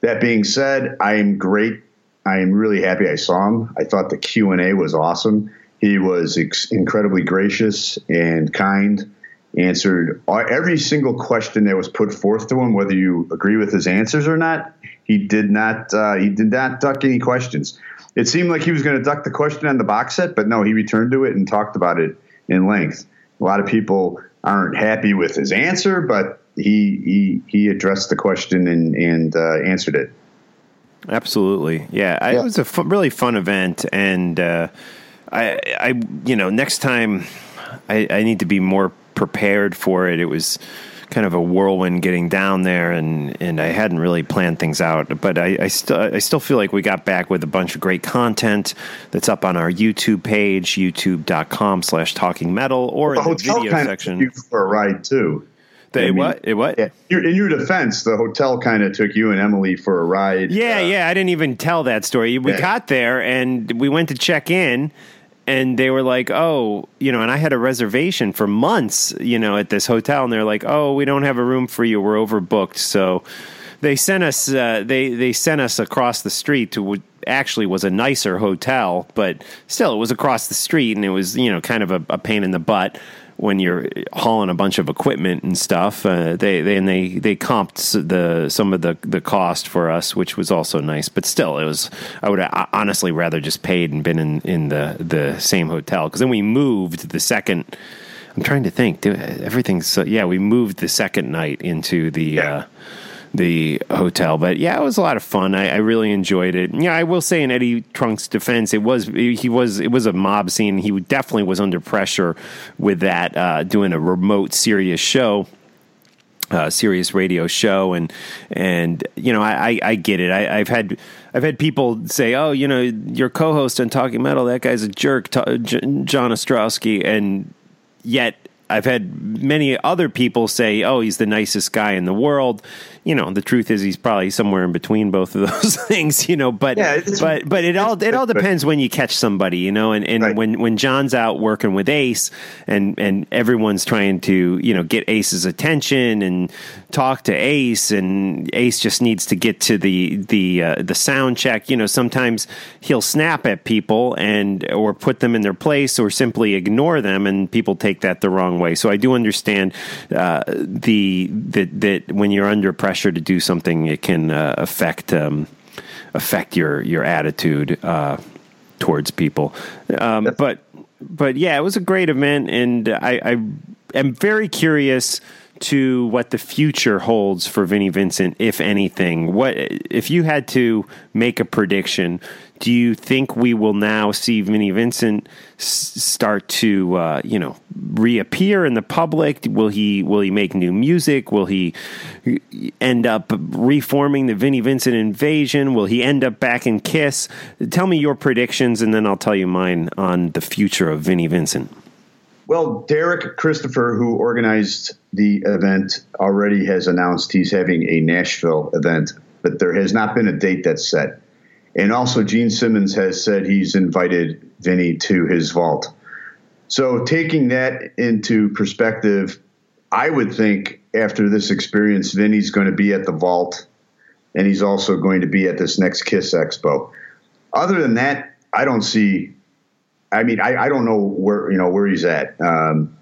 [SPEAKER 4] That being said, I am great. I am really happy I saw him. I thought the Q and A was awesome. He was ex- incredibly gracious and kind answered every single question that was put forth to him, whether you agree with his answers or not. He did not. Uh, he did not duck any questions. It seemed like he was going to duck the question on the box set, but no, he returned to it and talked about it in length. A lot of people aren't happy with his answer, but he he he addressed the question and and uh, answered it.
[SPEAKER 3] Absolutely, yeah. I,
[SPEAKER 4] Yeah.
[SPEAKER 3] It was a fu- really fun event, and uh, I, I, you know, next time I, I need to be more prepared for it. It was kind of a whirlwind getting down there, and, and I hadn't really planned things out. But I, I still, I still feel like we got back with a bunch of great content that's up on our YouTube page, YouTube.com/slash Talking Metal, or
[SPEAKER 4] The
[SPEAKER 3] in the
[SPEAKER 4] hotel
[SPEAKER 3] video
[SPEAKER 4] kind
[SPEAKER 3] section.
[SPEAKER 4] of you for a ride too.
[SPEAKER 3] The-
[SPEAKER 4] I mean,
[SPEAKER 3] what? It what?
[SPEAKER 4] Yeah. In your defense, the hotel kind of took you and Emily for a ride.
[SPEAKER 3] Yeah,
[SPEAKER 4] Uh,
[SPEAKER 3] yeah. I didn't even tell that story. We
[SPEAKER 4] Yeah.
[SPEAKER 3] got there and we went to check in, and they were like, "Oh, you know," and I had a reservation for months, you know, at this hotel, and they're like, "Oh, we don't have a room for you. We're overbooked." So they sent us. Uh, they they sent us across the street to what actually was a nicer hotel, but still, it was across the street, and it was you know kind of a, a pain in the butt when you're hauling a bunch of equipment and stuff. Uh, they they and they they comped the some of the the cost for us, which was also nice. But still, it was I would uh, honestly rather just paid and been in in the the same hotel because then we moved the second. I'm trying to think. Do- Everything's so, yeah. We moved the second night into the. Uh, the hotel. But yeah, it was a lot of fun. I, I really enjoyed it. Yeah, I will say in Eddie Trunk's defense, it was he was it was a mob scene. He definitely was under pressure with that uh, doing a remote Sirius show. Uh, Sirius radio show and and you know I, I, I get it I, I've had I've had people say oh you know your co-host on Talking Metal that guy's a jerk T- J- John Ostrowski and yet I've had many other people say, "Oh, he's the nicest guy in the world." You know, the truth is he's probably somewhere in between both of those things. You know, but
[SPEAKER 4] Yeah,
[SPEAKER 3] but but it all it all depends when you catch somebody. You know, and, and
[SPEAKER 4] Right.
[SPEAKER 3] when when John's out working with Ace, and and everyone's trying to you know get Ace's attention and talk to Ace, and Ace just needs to get to the the uh, the sound check. You know, sometimes he'll snap at people and or put them in their place, or simply ignore them, and people take that the wrong way. So I do understand uh, the that that when you're under pressure to do something, it can uh, affect. Um, affect your your attitude uh, towards people. Um, but but yeah, it was a great event, and I, I am very curious to what the future holds for Vinnie Vincent, if anything. What if you had to make a prediction? Do you think we will now see Vinnie Vincent s- start to, uh, you know, reappear in the public? Will he will he make new music? Will he end up reforming the Vinnie Vincent invasion? Will he end up back in Kiss? Tell me your predictions, and then I'll tell you mine on the future of Vinnie Vincent.
[SPEAKER 4] Well, Derek Christopher, who organized the event, already has announced he's having a Nashville event, but there has not been a date that's set. And also, Gene Simmons has said he's invited Vinny to his vault. So, taking that into perspective, I would think after this experience, Vinny's going to be at the vault, and he's also going to be at this next Kiss Expo. Other than that, I don't see I mean, I, I don't know where you know where he's at. Um,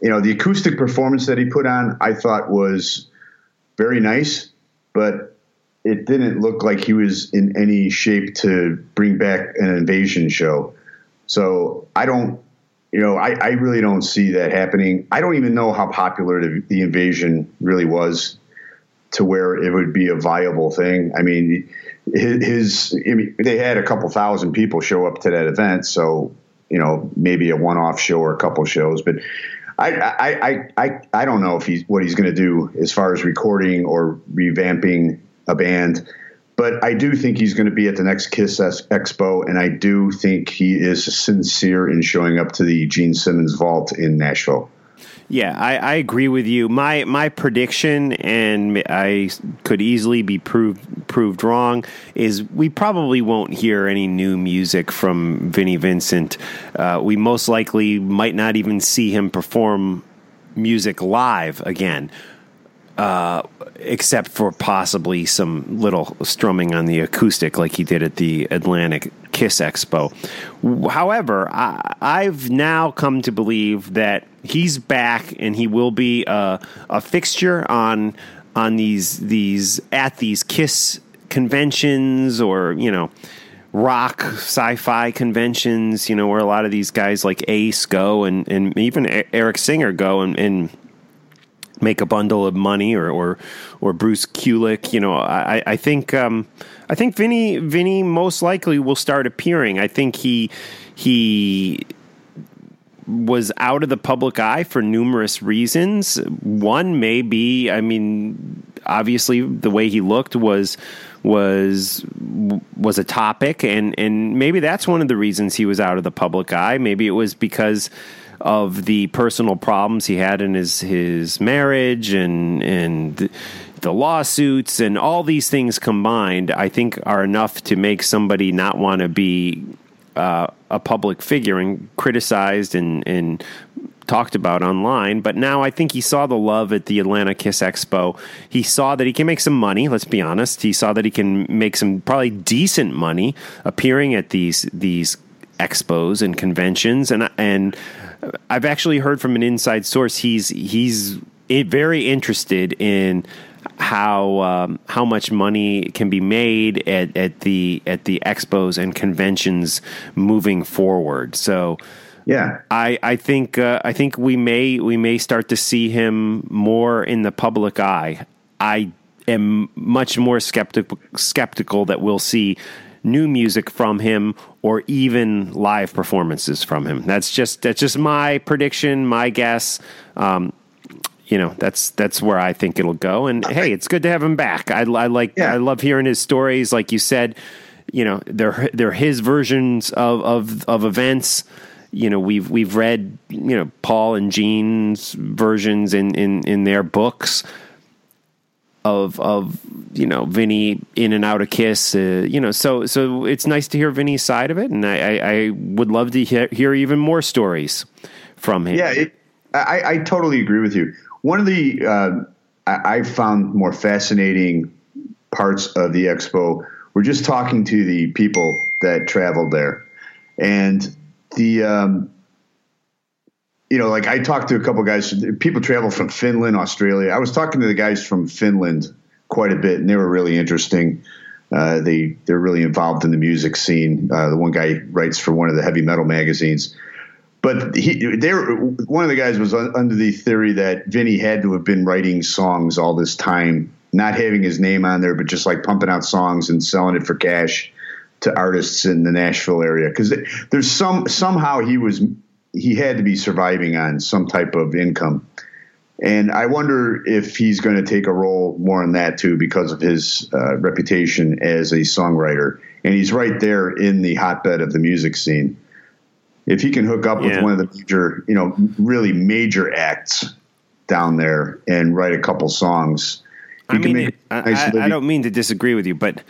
[SPEAKER 4] you know, the acoustic performance that he put on, I thought was very nice, but it didn't look like he was in any shape to bring back an invasion show. So I don't, you know, I, I really don't see that happening. I don't even know how popular the, the invasion really was to where it would be a viable thing. I mean, his, his I mean, they had a couple thousand people show up to that event, so you know, maybe a one-off show or a couple shows. But I, I, I, I, I don't know if he's what he's going to do as far as recording or revamping a band. But I do think he's going to be at the next Kiss Expo, and I do think he is sincere in showing up to the Gene Simmons Vault in Nashville.
[SPEAKER 3] Yeah, I, I, agree with you. My my prediction, and I could easily be proved proved wrong, is we probably won't hear any new music from Vinnie Vincent. Uh, we most likely might not even see him perform music live again. Uh, except for possibly some little strumming on the acoustic like he did at the Atlantic Kiss Expo. However, I, have now come to believe that he's back and he will be a, a fixture on on these these at these Kiss conventions or you know rock sci-fi conventions you know where a lot of these guys like ace go and, and even eric singer go and, and make a bundle of money or or, or Bruce Kulick. You know, I, I think um, I think Vinnie Vinnie most likely will start appearing. I think he he was out of the public eye for numerous reasons. One may be, I mean, obviously the way he looked was was was a topic and and maybe that's one of the reasons he was out of the public eye. Maybe it was because of the personal problems he had in his his marriage and and the lawsuits and all these things combined, I think are enough to make somebody not want to be uh, a public figure and criticized and and talked about online. But now I think he saw the love at the Atlanta Kiss Expo. He saw that he can make some money. Let's be honest. He saw that he can make some probably decent money appearing at these these expos and conventions and and I've actually heard from an inside source he's he's very interested in how um, how much money can be made at, at the at the expos and conventions moving forward. So
[SPEAKER 4] yeah,
[SPEAKER 3] I I think uh, I think we may we may start to see him more in the public eye. I am much more skeptical skeptical that we'll see new music from him or even live performances from him. That's just that's just my prediction, my guess. Um, you know, that's that's where I think it'll go. And hey, it's good to have him back. I, I like yeah. I love hearing his stories. Like you said, you know, they're they're his versions of of of events you know we've we've read you know Paul and Gene's versions in in in their books of of you know Vinnie in and out of Kiss. Uh, you know, so so it's nice to hear Vinny's side of it, and I, I, I would love to hear, hear, even more stories from him.
[SPEAKER 4] Yeah, it, I, I totally agree with you. One of the uh, I, I found more fascinating parts of the expo were just talking to the people that traveled there, and the um, you know, like I talked to a couple guys. People travel from Finland, Australia. I was talking to the guys from Finland quite a bit, and they were really interesting. Uh, they they're really involved in the music scene. Uh, the one guy writes for one of the heavy metal magazines, but he they one of the guys was under the theory that Vinnie had to have been writing songs all this time, not having his name on there, but just like pumping out songs and selling it for cash to artists in the Nashville area because there's some somehow he was he had to be surviving on some type of income. And I wonder if he's going to take a role more in that too because of his uh, reputation as a songwriter. And he's right there in the hotbed of the music scene. If he can hook up yeah. with one of the major, you know, really major acts down there and write a couple songs,
[SPEAKER 3] I mean, nice I, I, don't mean to disagree with you, but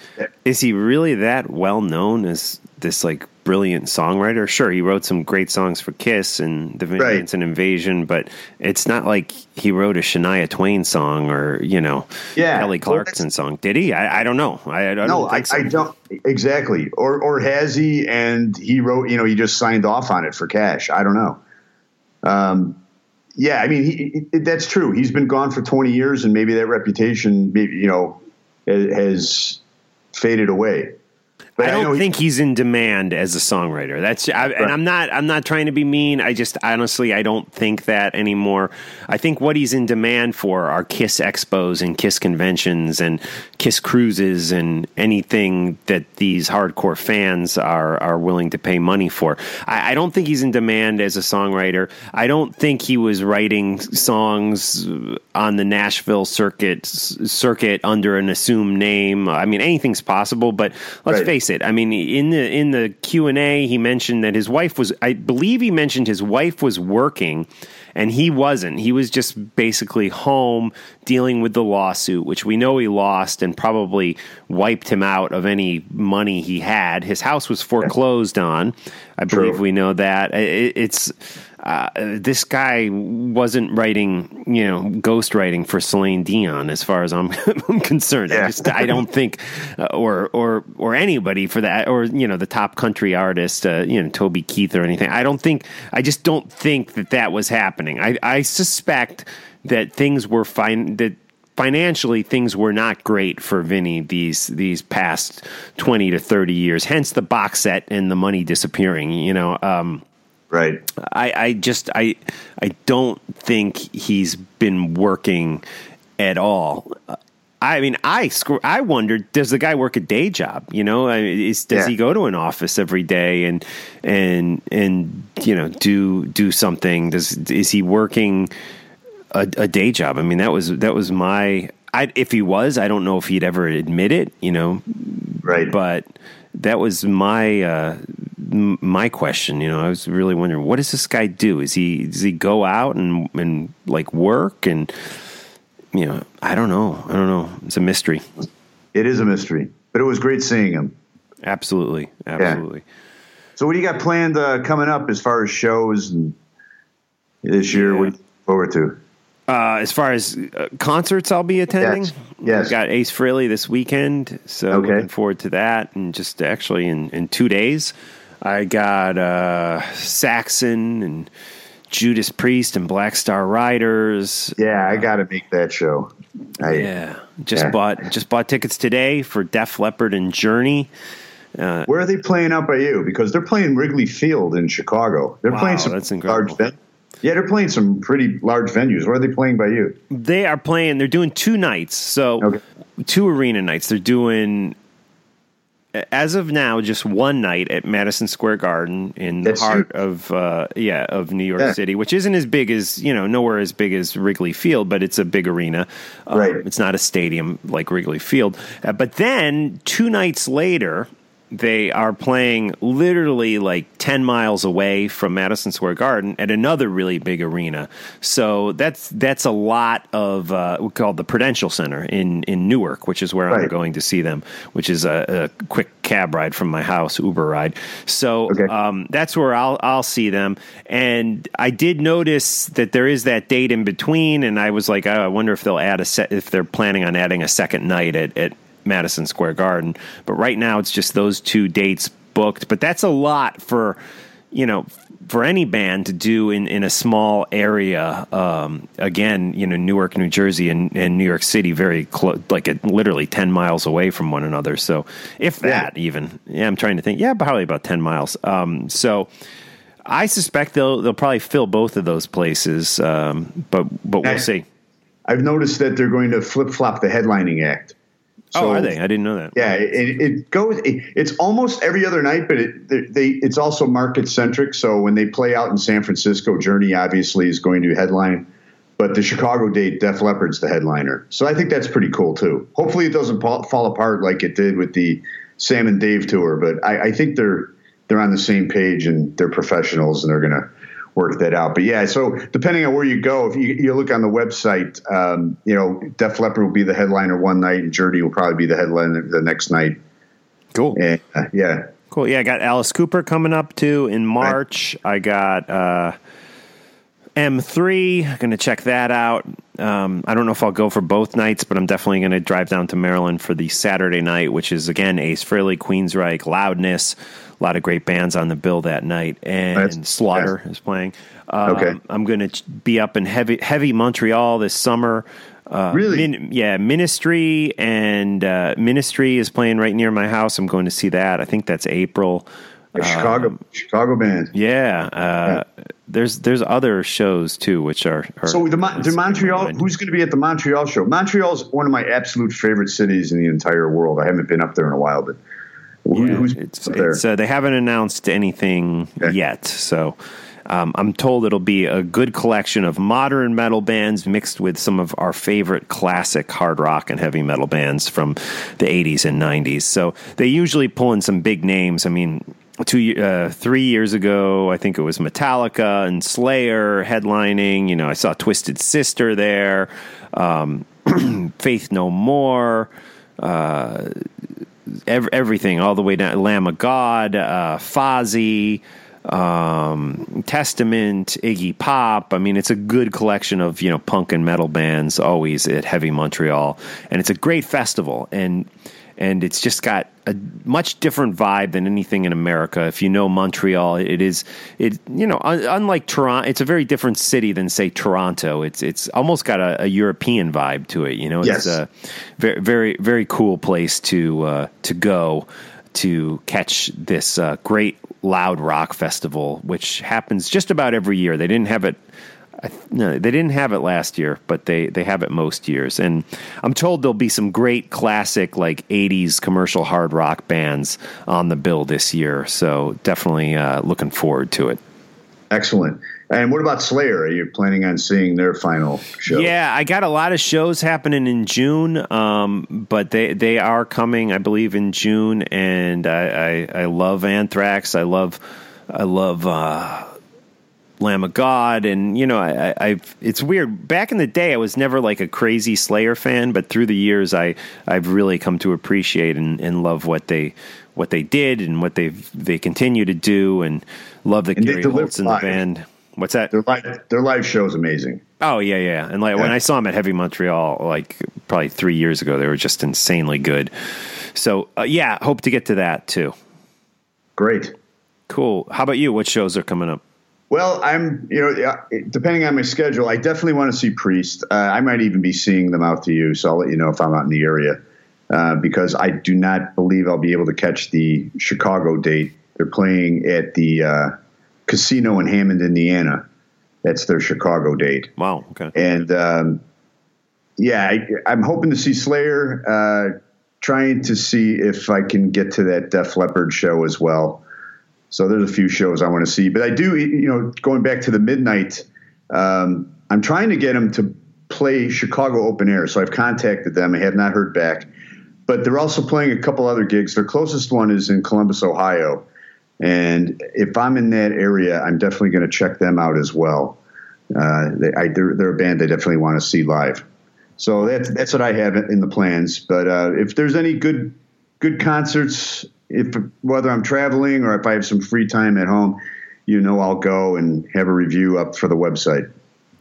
[SPEAKER 3] is he really that well known as this like brilliant songwriter. Sure, he wrote some great songs for Kiss and The Vincent right. Invasion, but it's not like he wrote a Shania Twain song or you know, yeah, Kelly Clarkson well, song. Did he? I, I don't know. I, I don't
[SPEAKER 4] no, I, so. I, don't exactly. Or or has he? And he wrote. You know, he just signed off on it for cash. I don't know. Um, yeah, I mean, he, he, that's true. He's been gone for twenty years, and maybe that reputation, maybe you know, has faded away.
[SPEAKER 3] I don't
[SPEAKER 4] he-
[SPEAKER 3] think he's in demand as a songwriter. That's I, and I'm not I'm not trying to be mean. I just honestly I don't think that anymore. I think what he's in demand for are Kiss expos and Kiss conventions and Kiss cruises and anything that these hardcore fans are are willing to pay money for. I, I don't think he's in demand as a songwriter. I don't think he was writing songs on the Nashville circuit circuit under an assumed name. I mean anything's possible, but let's
[SPEAKER 4] Right.
[SPEAKER 3] face it. I mean, in the in the Q and A, he mentioned that his wife was. I believe he mentioned his wife was working, and he wasn't. He was just basically home dealing with the lawsuit, which we know he lost and probably wiped him out of any money he had. His house was foreclosed on. I believe we know that. It, it's. Uh, this guy wasn't writing, you know, ghostwriting for Celine Dion, as far as I'm, I'm concerned. I just, I don't think, uh, or or or anybody for that, or you know, the top country artist, uh, you know, Toby Keith or anything. I don't think. I just don't think that that was happening. I I suspect that things were fine. That financially things were not great for Vinny these these past twenty to thirty years. Hence the box set and the money disappearing. You know. Um,
[SPEAKER 4] right.
[SPEAKER 3] I, I just I I don't think he's been working at all. I mean, I I wondered, does the guy work a day job? You know, is, does
[SPEAKER 4] Yeah.
[SPEAKER 3] he go to an office every day and and and you know do do something? Does is he working a, a day job? I mean, that was that was my. I, if he was, I don't know if he'd ever admit it. You know,
[SPEAKER 4] Right.
[SPEAKER 3] but that was my uh, my question. You know, I was really wondering what does this guy do? Is he does he go out and and like work and you know I don't know. I don't know. It's a mystery.
[SPEAKER 4] It is a mystery, but it was great seeing him.
[SPEAKER 3] Absolutely, absolutely.
[SPEAKER 4] So, what do you got planned uh, coming up as far as shows and this year? What do you forward to?
[SPEAKER 3] Uh, as far as uh, concerts, I'll be attending.
[SPEAKER 4] Yes, yes.
[SPEAKER 3] Got Ace Frehley this weekend, so
[SPEAKER 4] Okay.
[SPEAKER 3] looking forward to that. And just actually in, in two days, I got uh, Saxon and Judas Priest and Black Star Riders.
[SPEAKER 4] Yeah, I got to make that show. I,
[SPEAKER 3] Yeah, just
[SPEAKER 4] Yeah.
[SPEAKER 3] bought just bought tickets today for Def Leppard and Journey.
[SPEAKER 4] Where are they playing out by you? Because they're playing Wrigley Field in Chicago. They're
[SPEAKER 3] Wow,
[SPEAKER 4] playing some
[SPEAKER 3] that's
[SPEAKER 4] large venues. Yeah, they're playing some pretty large venues. Where are they playing by you?
[SPEAKER 3] They are playing. They're doing two nights, so
[SPEAKER 4] Okay.
[SPEAKER 3] two arena nights. They're doing as of now just one night at Madison Square Garden in the
[SPEAKER 4] That's
[SPEAKER 3] heart
[SPEAKER 4] huge.
[SPEAKER 3] of uh, yeah of New York
[SPEAKER 4] Yeah.
[SPEAKER 3] City, which isn't as big as you know nowhere as big as Wrigley Field, but it's a big arena. Um,
[SPEAKER 4] Right.
[SPEAKER 3] It's not a stadium like Wrigley Field, uh, but then two nights later. They are playing literally like 10 miles away from Madison Square Garden at another really big arena. So that's that's a lot of uh, we call the Prudential Center in, in Newark, which is where I'm going to see them, which is a, a quick cab ride from my house, Uber ride. So
[SPEAKER 4] Okay.
[SPEAKER 3] um, that's where I'll I'll see them. And I did notice that there is that date in between, and I was like, oh, I wonder if they'll add a set if they're planning on adding a second night at, at Madison Square Garden. But right now, it's just those two dates booked. But that's a lot for you know for any band to do in, in a small area. Um, again, you know, Newark, New Jersey, and, and New York City, very close, like at literally ten miles away from one another. So, if that even, yeah, I'm trying to think. Yeah, probably about ten miles. Um, so. I suspect they'll they'll probably fill both of those places, um, but but we'll
[SPEAKER 4] Nice.
[SPEAKER 3] see.
[SPEAKER 4] I've noticed that they're going to flip flop the headlining act.
[SPEAKER 3] Oh, are they? I didn't know that.
[SPEAKER 4] Yeah, it, it goes. It, it's almost every other night, but it, they, they it's also market centric. So when they play out in San Francisco, Journey obviously is going to headline, but the Chicago date, Def Leppard's the headliner. So I think that's pretty cool too. Hopefully, it doesn't fall, fall apart like it did with the Sam and Dave tour. But I, I think they're they're on the same page and they're professionals and they're going to work that out. But yeah, so depending on where you go, if you, you look on the website, um, you know, Def Leppard will be the headliner one night, and Journey will probably be the headliner the next night.
[SPEAKER 3] Cool.
[SPEAKER 4] And, uh, yeah,
[SPEAKER 3] Cool. Yeah, I got Alice Cooper coming up too in March. I got uh, M3. Going to check that out. Um, I don't know if I'll go for both nights, but I'm definitely going to drive down to Maryland for the Saturday night, which is again Ace Frehley, Queensryche, Loudness. A lot of great bands on the bill that night, and
[SPEAKER 4] That's-
[SPEAKER 3] Slaughter is playing. Um,
[SPEAKER 4] Okay.
[SPEAKER 3] I'm going to be up in heavy heavy Montreal this summer. Uh,
[SPEAKER 4] Really?
[SPEAKER 3] Min- yeah, Ministry and uh, Ministry is playing right near my house. I'm going to see that. I think that's April.
[SPEAKER 4] A Chicago Chicago band.
[SPEAKER 3] Yeah, uh, there's there's other shows too, which are, are
[SPEAKER 4] So the, the Montreal, who's going to be at the Montreal show? Montreal's one of my absolute favorite cities in the entire world. I haven't been up there in a while, but who,
[SPEAKER 3] Yeah,
[SPEAKER 4] who's
[SPEAKER 3] it's, it's, uh, they haven't announced anything
[SPEAKER 4] Okay.
[SPEAKER 3] yet, so um, I'm told it'll be a good collection of modern metal bands mixed with some of our favorite classic hard rock and heavy metal bands from the 80s and 90s. So they usually pull in some big names. I mean. Two, uh, three years ago, I think it was Metallica and Slayer headlining. You know, I saw Twisted Sister there, um, Faith No More ev- everything all the way down Lamb of God, uh, Fozzy, um, Testament, Iggy Pop. I mean, it's a good collection of you know punk and metal bands always at Heavy Montreal, and it's a great festival and. And it's just got a much different vibe than anything in America. If you know Montreal, it is it you know un- unlike Toronto, it's a very different city than say Toronto. It's it's almost got a, a European vibe to it. You know,
[SPEAKER 4] Yes.
[SPEAKER 3] it's a very very very cool place to uh, to go to catch this uh, great loud rock festival, which happens just about every year. They didn't have it. I No, they didn't have it last year, but they, they have it most years. And I'm told there'll be some great classic, like 80s commercial hard rock bands on the bill this year. So definitely uh, looking forward to it.
[SPEAKER 4] Excellent. And what about Slayer? Are you planning on seeing their final show?
[SPEAKER 3] Yeah, I got a lot of shows happening in June, um, but they they are coming, I believe, in June. And I I, I love Anthrax. I love I love uh, Lamb of God, and you know, I, I I've it's weird. Back in the day, I was never like a crazy Slayer fan, but through the years, I I've really come to appreciate and, and love what they what they did and what they they continue to do, and love that
[SPEAKER 4] And
[SPEAKER 3] Gary Holt's in the band. What's that?
[SPEAKER 4] Their live, their live show is amazing.
[SPEAKER 3] Oh yeah, yeah. And like when I saw them at Heavy Montreal, like probably three years ago, they were just insanely good. So uh, yeah, hope to get to that too.
[SPEAKER 4] Great.
[SPEAKER 3] Cool. How about you? What shows are coming up?
[SPEAKER 4] Well, I'm, you know, depending on my schedule, I definitely want to see Priest. Uh, I might even be seeing them out to you, so I'll let you know if I'm out in the area. Uh, because I do not believe I'll be able to catch the Chicago date. They're playing at the uh, casino in Hammond, Indiana. That's their Chicago date.
[SPEAKER 3] Wow. Okay.
[SPEAKER 4] And um, yeah, I, I'm hoping to see Slayer. Uh, trying to see if I can get to that Def Leppard show as well. So there's a few shows I want to see, but I do, you know, going back to the midnight. Um, I'm trying to get them to play Chicago open air. So I've contacted them. I have not heard back, but they're also playing a couple other gigs. Their closest one is in Columbus, Ohio. And if I'm in that area, I'm definitely going to check them out as well. Uh, they, I, they're, they're a band I definitely want to see live. So that's that's what I have in the plans. But uh, if there's any good good concerts, if whether I'm traveling or if I have some free time at home, you know I'll go and have a review up for the website.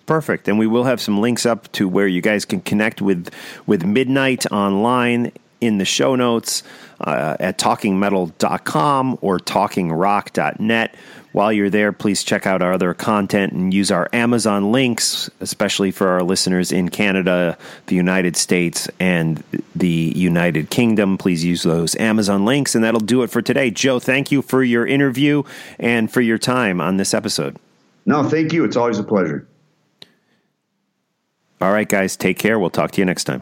[SPEAKER 3] Perfect. And we will have some links up to where you guys can connect with with Midnight online in the show notes uh, at talkingmetal.com or talkingrock.net. While you're there, please check out our other content and use our Amazon links, especially for our listeners in Canada, the United States, and the United Kingdom. Please use those Amazon links, and that'll do it for today. Joe, thank you for your interview and for your time on this episode.
[SPEAKER 4] No, thank you. It's always a pleasure.
[SPEAKER 3] All right, guys, take care. We'll talk to you next time.